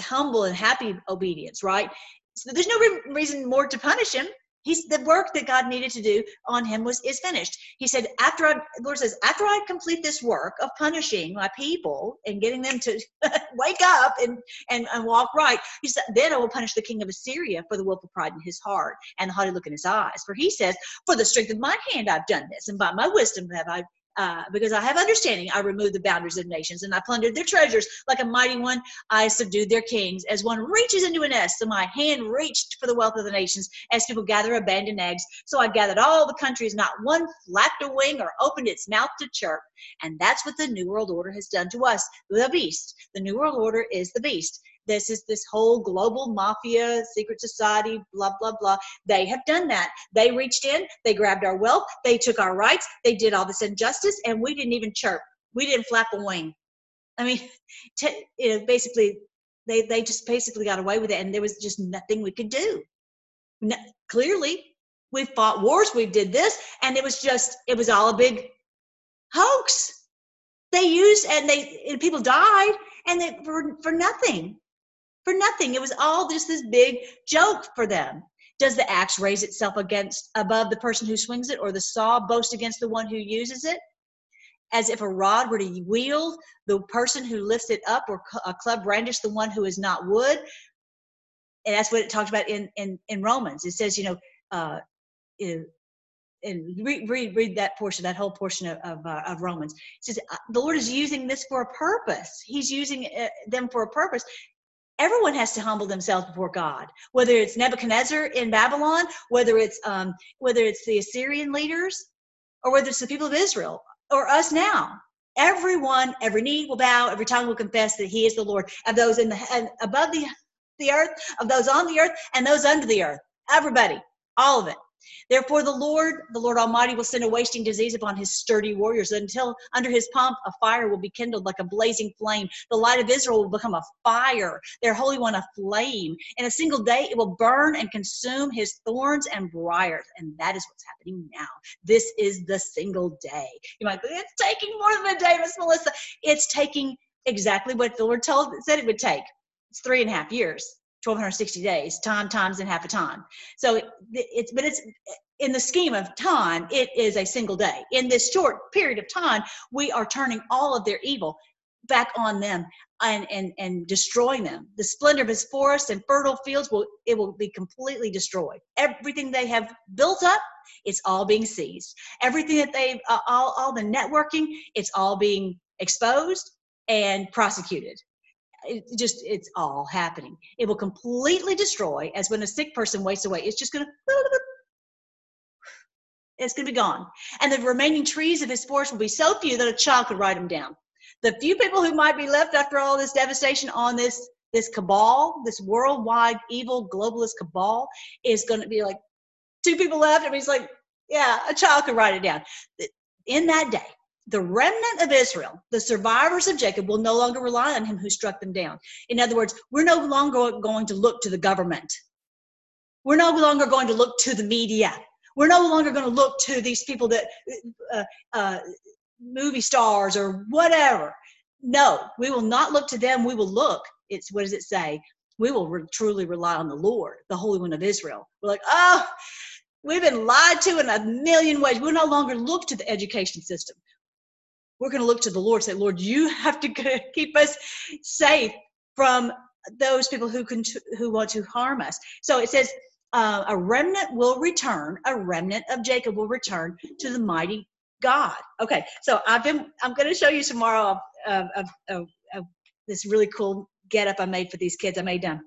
S2: humble and happy obedience, right? So there's no re- reason more to punish him He's the work that God needed to do on him was is finished. He said, after I, Lord says, after I complete this work of punishing my people and getting them to [laughs] wake up and, and, and walk right, he said, then I will punish the king of Assyria for the willful pride in his heart and the haughty look in his eyes. For he says, for the strength of my hand I've done this, and by my wisdom have I uh, because I have understanding, I removed the boundaries of nations and I plundered their treasures like a mighty one. I subdued their kings as one reaches into a nest. So my hand reached for the wealth of the nations as people gather abandoned eggs. So I gathered all the countries, not one flapped a wing or opened its mouth to chirp. And that's what the New World Order has done to us the beast. The New World Order is the beast this is this whole global mafia, secret society, blah, blah, blah. They have done that. They reached in, they grabbed our wealth, they took our rights, they did all this injustice, and we didn't even chirp. We didn't flap a wing. I mean, [laughs] to, you know, basically, they, they just basically got away with it, and there was just nothing we could do. No, clearly, we fought wars, we did this, and it was just, it was all a big hoax. They used, and they, and people died, and they, for, for nothing for nothing. It was all just this big joke for them. Does the axe raise itself against above the person who swings it, or the saw boast against the one who uses it? As if a rod were to wield the person who lifts it up, or a club brandish the one who is not wood. And that's what it talks about in in, in Romans. It says, you know, uh, and read, read, read that portion, that whole portion of, of, uh, of Romans. It says uh, the Lord is using this for a purpose. He's using uh, them for a purpose everyone has to humble themselves before God. Whether it's Nebuchadnezzar in Babylon, whether it's um, whether it's the Assyrian leaders, or whether it's the people of Israel, or us now. Everyone, every knee will bow, every tongue will confess that He is the Lord. Of those in the and above the the earth, of those on the earth, and those under the earth. Everybody, all of it. Therefore, the Lord, the Lord Almighty, will send a wasting disease upon his sturdy warriors until under his pomp a fire will be kindled like a blazing flame. The light of Israel will become a fire, their Holy One a flame. In a single day, it will burn and consume his thorns and briars. And that is what's happening now. This is the single day. You might think it's taking more than a day, Miss Melissa. It's taking exactly what the Lord told said it would take. It's three and a half years. 1260 days time times and half a time. So it's but it's in the scheme of time it is a single day. In this short period of time we are turning all of their evil back on them and and and destroying them. The splendor of his forests and fertile fields will it will be completely destroyed. Everything they have built up it's all being seized. Everything that they've uh, all all the networking it's all being exposed and prosecuted it just it's all happening. It will completely destroy as when a sick person wastes away. It's just to [sighs] it's to be gone. And the remaining trees of his forest will be so few that a child could write them down. The few people who might be left after all this devastation on this this cabal this worldwide evil globalist cabal is to be like two people left and he's like yeah a child could write it down. In that day the remnant of Israel, the survivors of Jacob, will no longer rely on him who struck them down. In other words, we're no longer going to look to the government. We're no longer going to look to the media. We're no longer going to look to these people that, uh, uh, movie stars or whatever. No, we will not look to them. We will look. It's what does it say? We will re- truly rely on the Lord, the Holy One of Israel. We're like, oh, we've been lied to in a million ways. We will no longer look to the education system we're going to look to the Lord, say, Lord, you [laughs] have to keep us safe from those people who can who want to harm us. So it says, uh, a remnant will return. A remnant of Jacob will return to the mighty God. Okay, so I've been. I'm going to show you tomorrow of, of, of, of this really cool get up I made for these kids. I made um,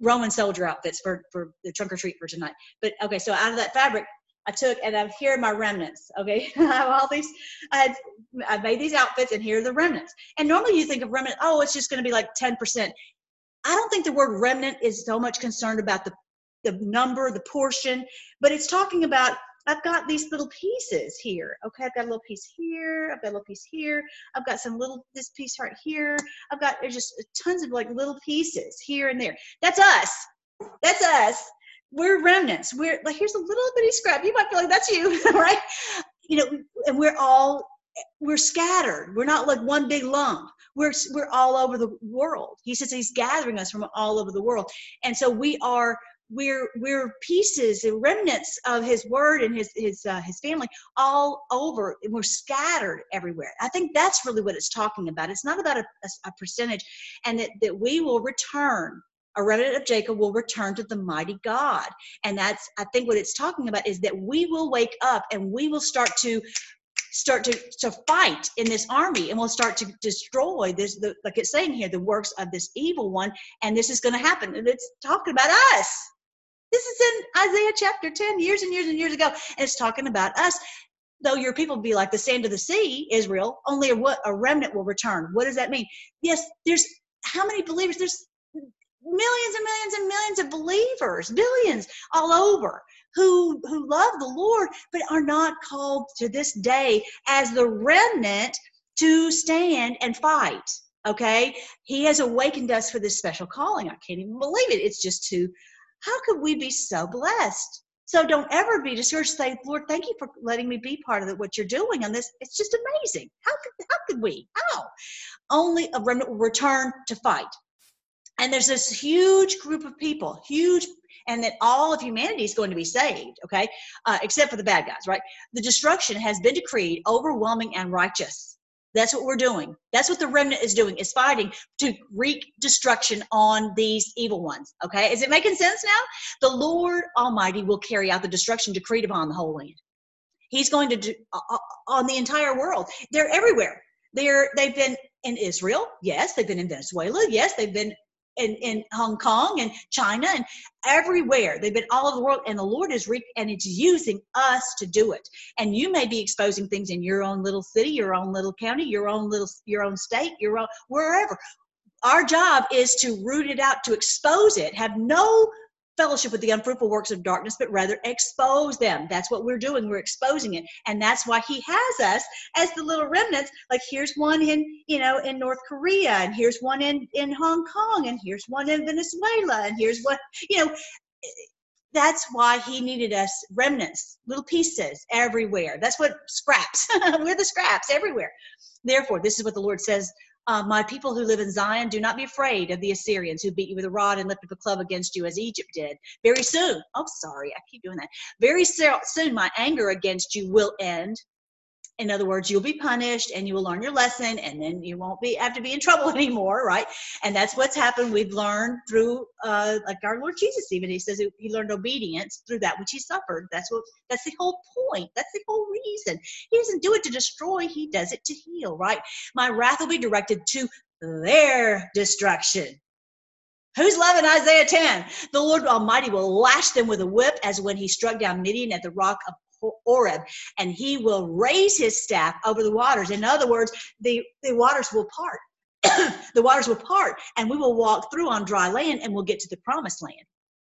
S2: Roman soldier outfits for for the trunk or treat for tonight. But okay, so out of that fabric, I took and I'm here my remnants. Okay, [laughs] I have all these. I had I made these outfits, and here are the remnants. And normally you think of remnant, oh, it's just going to be like ten percent. I don't think the word remnant is so much concerned about the the number, the portion, but it's talking about I've got these little pieces here. Okay, I've got a little piece here. I've got a little piece here. I've got some little this piece right here. I've got there's just tons of like little pieces here and there. That's us. That's us we're remnants. We're like here's a little bitty scrap. You might feel like that's you, [laughs] right? You know, and we're all we're scattered. We're not like one big lump. We're we're all over the world. He says he's gathering us from all over the world, and so we are we're we're pieces and remnants of his word and his his uh, his family all over we're scattered everywhere i think that's really what it's talking about it's not about a, a, a percentage and that, that we will return a remnant of Jacob will return to the mighty God. And that's, I think, what it's talking about is that we will wake up and we will start to start to, to fight in this army and we'll start to destroy this the, like it's saying here the works of this evil one. And this is going to happen. And it's talking about us. This is in isaiah chapter 10 years and years and years ago. And it's talking about us. Though your people be like the sand of the sea israel only a, a remnant will return. What does that mean? Yes there's how many believers? There's millions and millions and millions of believers, billions all over who who love the Lord but are not called to this day as the remnant to stand and fight. Okay? He has awakened us for this special calling. I can't even believe it. It's just too how could we be so blessed? So don't ever be discouraged. Say, Lord, thank you for letting me be part of what you're doing on this. It's just amazing. How could how could we? How? Only a remnant return to fight and there's this huge group of people huge and that all of humanity is going to be saved okay? Uh, except for the bad guys right? The destruction has been decreed overwhelming and righteous. That's what we're doing. That's what the remnant is doing is fighting to wreak destruction on these evil ones okay? Is it making sense now? The lord almighty will carry out the destruction decreed upon the whole land. He's going to do uh, uh on the entire world. They're everywhere. They're they've been in israel yes. They've been in venezuela yes. They've been in, in Hong Kong and China and everywhere. They've been all over the world, and the Lord is re- and it's using us to do it. And you may be exposing things in your own little city, your own little county, your own little your own state, your own wherever. Our job is to root it out, to expose it, have no fellowship with the unfruitful works of darkness, but rather expose them. That's what we're doing. We're exposing it. And that's why he has us as the little remnants. Like here's one in, you know, in North Korea, and here's one in, in Hong Kong, and here's one in Venezuela, and here's what, you know, that's why he needed us remnants, little pieces everywhere. That's what scraps. [laughs] we're the scraps everywhere. Therefore, this is what the Lord says uh, my people who live in Zion, do not be afraid of the Assyrians who beat you with a rod and lifted up a club against you as Egypt did. Very soon, oh, sorry, I keep doing that. Very soon, my anger against you will end, in other words, you'll be punished and you will learn your lesson and then you won't be have to be in [laughs] trouble anymore, right? And that's what's happened. We've learned through uh, like our Lord Jesus even he says he learned obedience through that which he suffered. That's what that's the whole point. That's the whole reason. He doesn't do it to destroy, he does it to heal, right? My wrath will be directed to their destruction. Who's loving Isaiah 10? The Lord Almighty will lash them with a whip as when he struck down Midian at the rock of Oreb, and he will raise his staff over the waters. In other words, the, the waters will part. [coughs] the waters will part, and we will walk through on dry land, and we'll get to the promised land.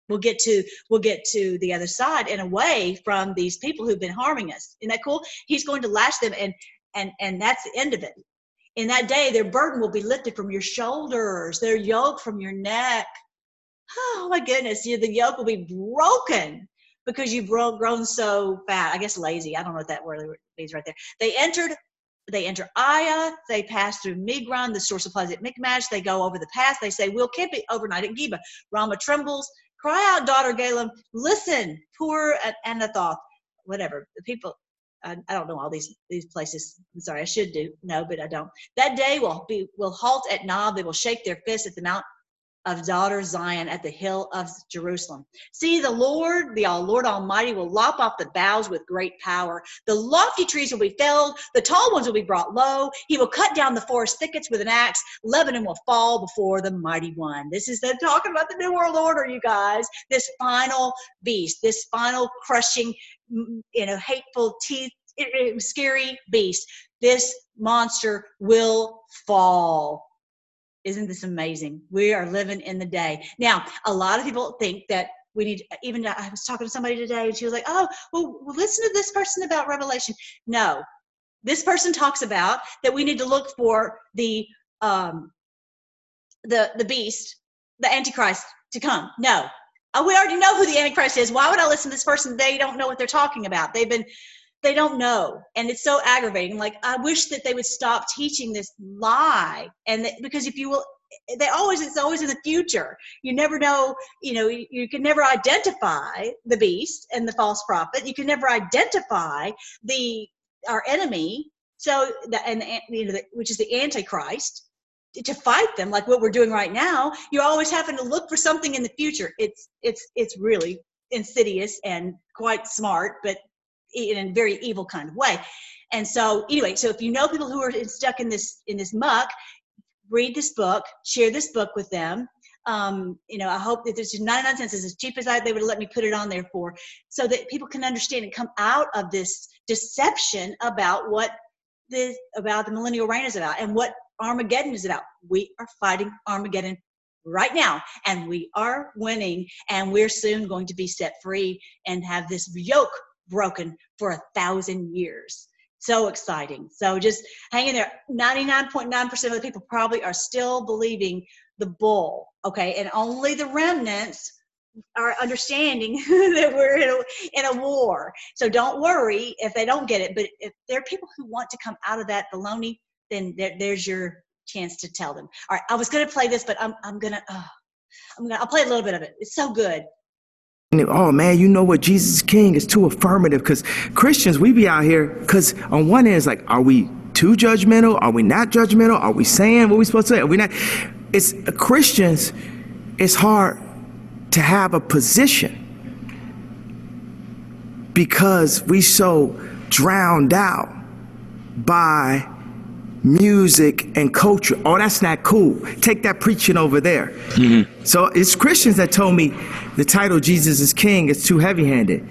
S2: We'll get to we'll get to the other side and away from these people who've been harming us. Isn't that cool? He's going to lash them, and and and that's the end of it. In that day, their burden will be lifted from your shoulders, their yoke from your neck. [sighs] Oh my goodness, you, the yoke will be broken because you've grown so fat. I guess lazy. I don't know what that word means right there. They entered. They enter Aya. They pass through Migron, the store supplies at Michmash. They go over the pass. They say, "We'll camp it overnight at Geba." Rama trembles. Cry out, daughter Gallim. Listen, poor Anathoth. Whatever the people. I, I, don't know all these these places. I'm sorry, I should do no, but I don't. That day will be will halt at Nob. They will shake their fists at the Mount of daughter Zion at the hill of Jerusalem. See, the Lord, the Lord Almighty, will lop off the boughs with great power. The lofty trees will be felled, the tall ones will be brought low. He will cut down the forest thickets with an axe. Lebanon will fall before the mighty one. This is the talking about the New World Order, you guys. This final beast, this final crushing, mm, you know, hateful teeth, eh, eh, scary beast. This monster will fall isn't this amazing? We are living in the day. Now, a lot of people think that we need, even I was talking to somebody today and she was like, oh, well, listen to this person about Revelation. No, this person talks about that we need to look for the, um, the, the beast, the Antichrist to come. No, oh, we already know who the Antichrist is. Why would I listen to this person? They don't know what they're talking about. They've been they don't know. And it's so aggravating. Like i wish that they would stop teaching this lie and that, because if you will they always it's always in the future. You never know you know you, you, can never identify the beast and the false prophet. You can never identify the our enemy. So the and you know the, which is the antichrist to fight them like what we're doing right now you're always having to look for something in the future. It's it's it's really insidious and quite smart but in a very evil kind of way. And so anyway, so if you know people who are stuck in this in this muck, read this book, share this book with them. Um, you know, I hope that there's 99 cents is as cheap as I they would let me put it on there for, so that people can understand and come out of this deception about what this about the millennial reign is about and what Armageddon is about. We are fighting Armageddon right now and we are winning and we're soon going to be set free and have this yoke broken for a thousand years. So exciting. So just hang in there. 99.9% of the people probably are still believing the bull, okay? And only the remnants are understanding [laughs] that we're in a, in a war. So don't worry if they don't get it. But if there are people who want to come out of that baloney, then there, there's your chance to tell them. All right, I was going to play this, but I'm, I'm going to, oh, I'm gonna, I'll play a little bit of it. It's so good
S4: oh man, you know what? Jesus King is too affirmative because Christians, we be out here because on one end, it's like, are we too judgmental? Are we not judgmental? Are we saying what we supposed to say? Are we not? It's uh, Christians, it's hard to have a position because we so drowned out by music and culture. Oh, that's not cool. Take that preaching over there. Mm-hmm. So it's Christians that told me the title Jesus is King is too heavy handed.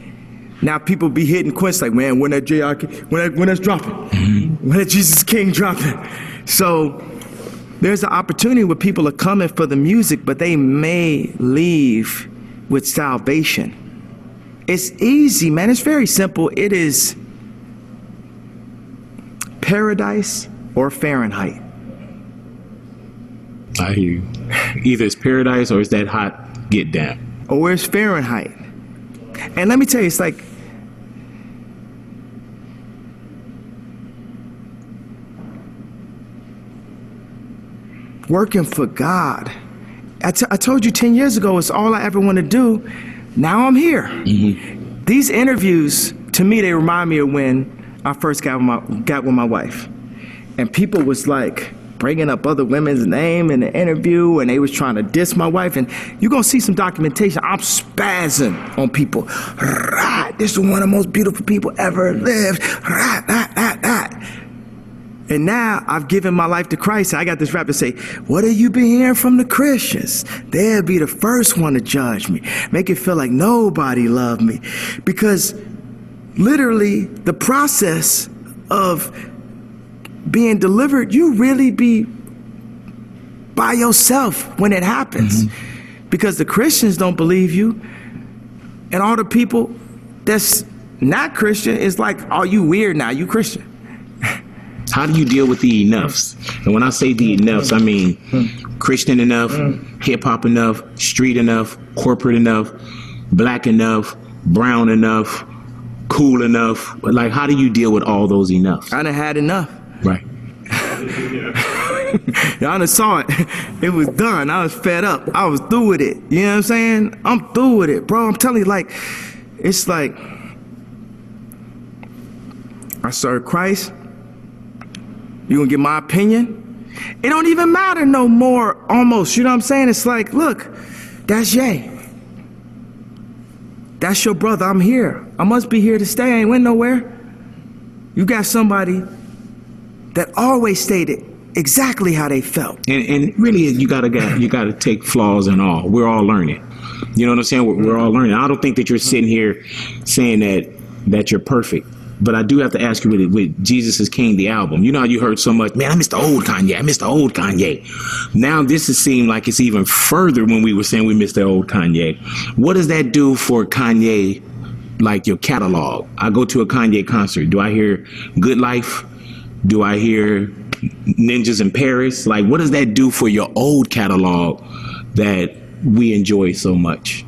S4: Now people be hitting Quince like, man, when that JR, when that, when that's dropping, mm-hmm. when that Jesus King dropping. So there's an opportunity where people are coming for the music, but they may leave with salvation. It's easy, man. It's very simple. It is paradise or Fahrenheit.
S5: I hear you. Either it's paradise or it's that hot get down.
S4: Or it's Fahrenheit. And let me tell you, it's like working for God. I, t- I told you 10 years ago, it's all I ever want to do. Now I'm here. Mm-hmm. These interviews, to me, they remind me of when I first got with my, got with my wife. And people was like, bringing up other women's name in the interview and they was trying to diss my wife and you're gonna see some documentation i'm spazzing on people right this is one of the most beautiful people ever lived right. And now I've given my life to Christ. I got this rapper say, What have you been hearing from the Christians? They'll be the first one to judge me, make it feel like nobody loved me. Because literally, the process of being delivered, you really be by yourself when it happens. Mm-hmm. Because the Christians don't believe you, and all the people that's not Christian is like, Are you weird now? You Christian. [laughs]
S5: How do you deal with the enoughs? And when I say the enoughs, I mean Christian enough, hip hop enough, street enough, corporate enough, black enough, brown enough, cool enough. Like, how do you deal with all those enoughs?
S4: I done had enough.
S5: Right. [laughs]
S4: Y'all done saw it. It was done. I was fed up. I was through with it. You know what I'm saying? I'm through with it, bro. I'm telling you, like, it's like I serve Christ. You gonna get my opinion? It don't even matter no more, almost. You know what I'm saying? It's like, look, that's Jay. That's your brother. I'm here. I must be here to stay. I ain't went nowhere. You got somebody that always stated exactly how they felt.
S5: And, and really, you gotta you gotta take flaws and all. We're all learning. You know what I'm saying? We're, we're all learning. I don't think that you're sitting here saying that that you're perfect. But I do have to ask you with, with Jesus is King, the album. You know how you heard so much, man, I missed the old Kanye. I missed the old Kanye. Now this has seemed like it's even further when we were saying we missed the old Kanye. What does that do for Kanye, like your catalog? I go to a Kanye concert. Do I hear Good Life? Do I hear Ninjas in Paris? Like, what does that do for your old catalog that we enjoy so much?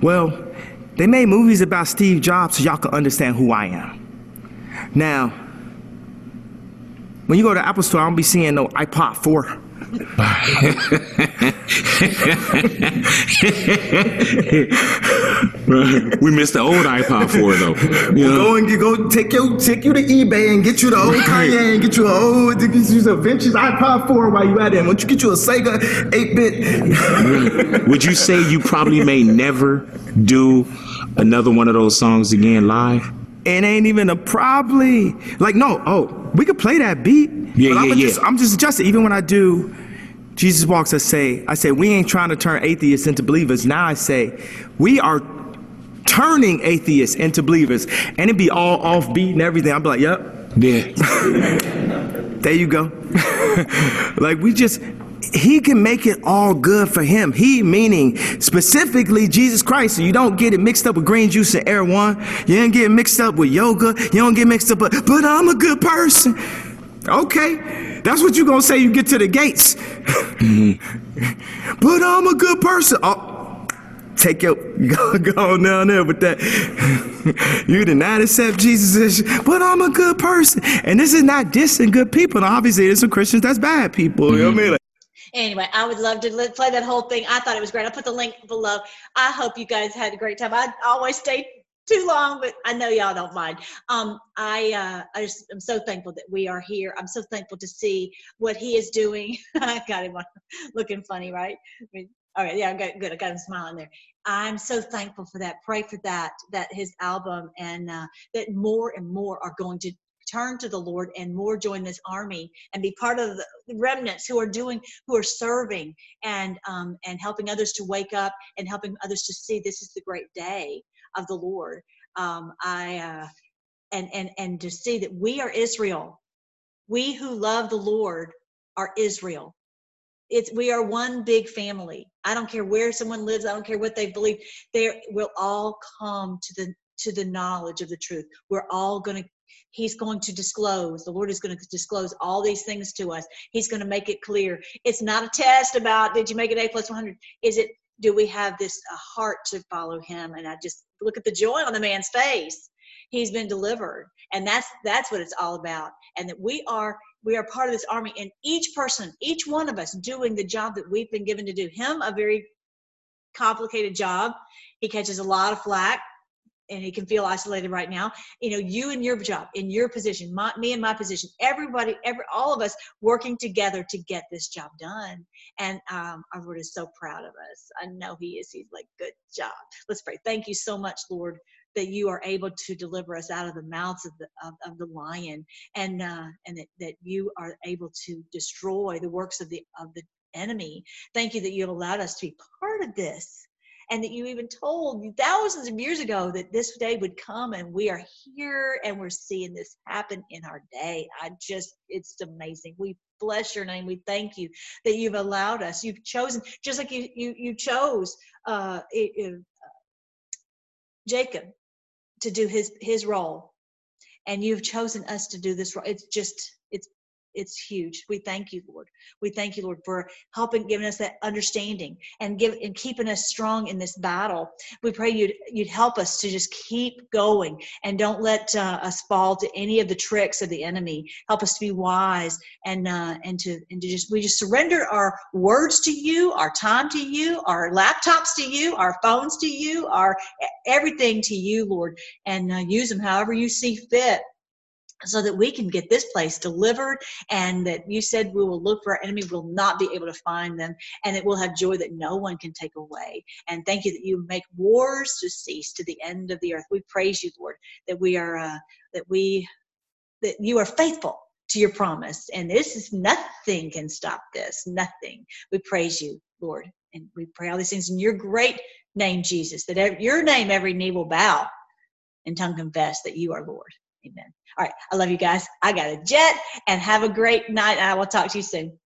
S4: Well, they made movies about Steve Jobs so y'all can understand who I am. Now, when you go to Apple Store, I don't be seeing no iPod 4. [laughs]
S5: we missed the old iPod 4 though.
S4: You know? Go and get, go take you take you to eBay and get you the old Kanye and get you a old get you vintage iPod 4 while you at it. Once you get you a Sega 8-bit.
S5: Would you say you probably may never do another one of those songs again live?
S4: It ain't even a probably. Like, no, oh, we could play that beat.
S5: Yeah, yeah,
S4: I'm
S5: yeah.
S4: Just, I'm just adjusting. Even when I do Jesus Walks, I say, I say, we ain't trying to turn atheists into believers. Now I say, we are turning atheists into believers. And it be all off beat and everything. I'll be like, yep.
S5: Yeah. [laughs]
S4: there you go. [laughs] like, we just, he can make it all good for him. He meaning specifically Jesus Christ. So you don't get it mixed up with green juice and Erewhon. You don't get mixed up with yoga. You don't get mixed up, but, but I'm a good person. Okay, that's what you're gonna say. You get to the gates, mm-hmm. [laughs] but I'm a good person. Oh, take your [laughs] go, go down there with that. [laughs] you did not accept Jesus, but I'm a good person. And this is not dissing good people. Now, obviously, there's some Christians that's bad people. Mm-hmm. You know what I mean? Like,
S2: anyway, I would love to play that whole thing. I thought it was great. I'll put the link below. I hope you guys had a great time. I always stay too long, but I know y'all don't mind. Um, I uh, I just am so thankful that we are here. I'm so thankful to see what he is doing. [laughs] I got him looking funny, right? I mean, all right, yeah, I got good. I got him smiling there. I'm so thankful for that. Pray for that, that his album, and uh, that more and more are going to turn to the Lord and more join this army and be part of the remnants who are doing, who are serving and um, and helping others to wake up and helping others to see this is the great day of the Lord. Um, I uh, and and and to see that we are Israel. We who love the Lord are Israel. it's we are one big family. I don't care where someone lives. I don't care what they believe. They will all come to the to the knowledge of the truth. We're all going to He's going to disclose, the Lord is going to disclose all these things to us. He's going to make it clear. It's not a test about did you make it A plus 100? Is it, do we have this heart to follow Him? And I just look at the joy on the man's face. He's been delivered. And that's that's what it's all about. And that we are we are part of this army and each person each one of us doing the job that we've been given to do him a very complicated job he catches a lot of flack and he can feel isolated right now you know you and your job in your position my, me and my position everybody every all of us working together to get this job done. And um, our lord is so proud of us. I know he is. He's like good job. Let's pray. Thank you so much lord that you are able to deliver us out of the mouths of the of, of the lion and uh, and that, that you are able to destroy the works of the of the enemy. Thank you that you have allowed us to be part of this and that you even told thousands of years ago that this day would come and we are here and we're seeing this happen in our day. I just it's amazing. We bless your name. We thank you that you've allowed us. You've chosen just like you you, you chose uh, it, it, uh, jacob to do his his role. And you've chosen us to do this role it's just it's huge. We thank you, Lord. We thank you, Lord, for helping, giving us that understanding and give and keeping us strong in this battle. We pray you'd you'd help us to just keep going and don't let uh, us fall to any of the tricks of the enemy. Help us to be wise and uh, and to and to just we just surrender our words to you, our time to you, our laptops to you, our phones to you, our everything to you, Lord, and uh, use them however you see fit so that we can get this place delivered and that you said we will look for our enemy will not be able to find them and it will have joy that no one can take away. And thank you that you make wars to cease to the end of the earth. We praise you lord that we are uh, that we that you are faithful to your promise and this is nothing can stop this nothing. We praise you lord and we pray all these things in your great name jesus that your name every knee will bow and tongue confess that you are lord Amen. All right. I love you guys. I got a jet and have a great night. I will talk to you soon.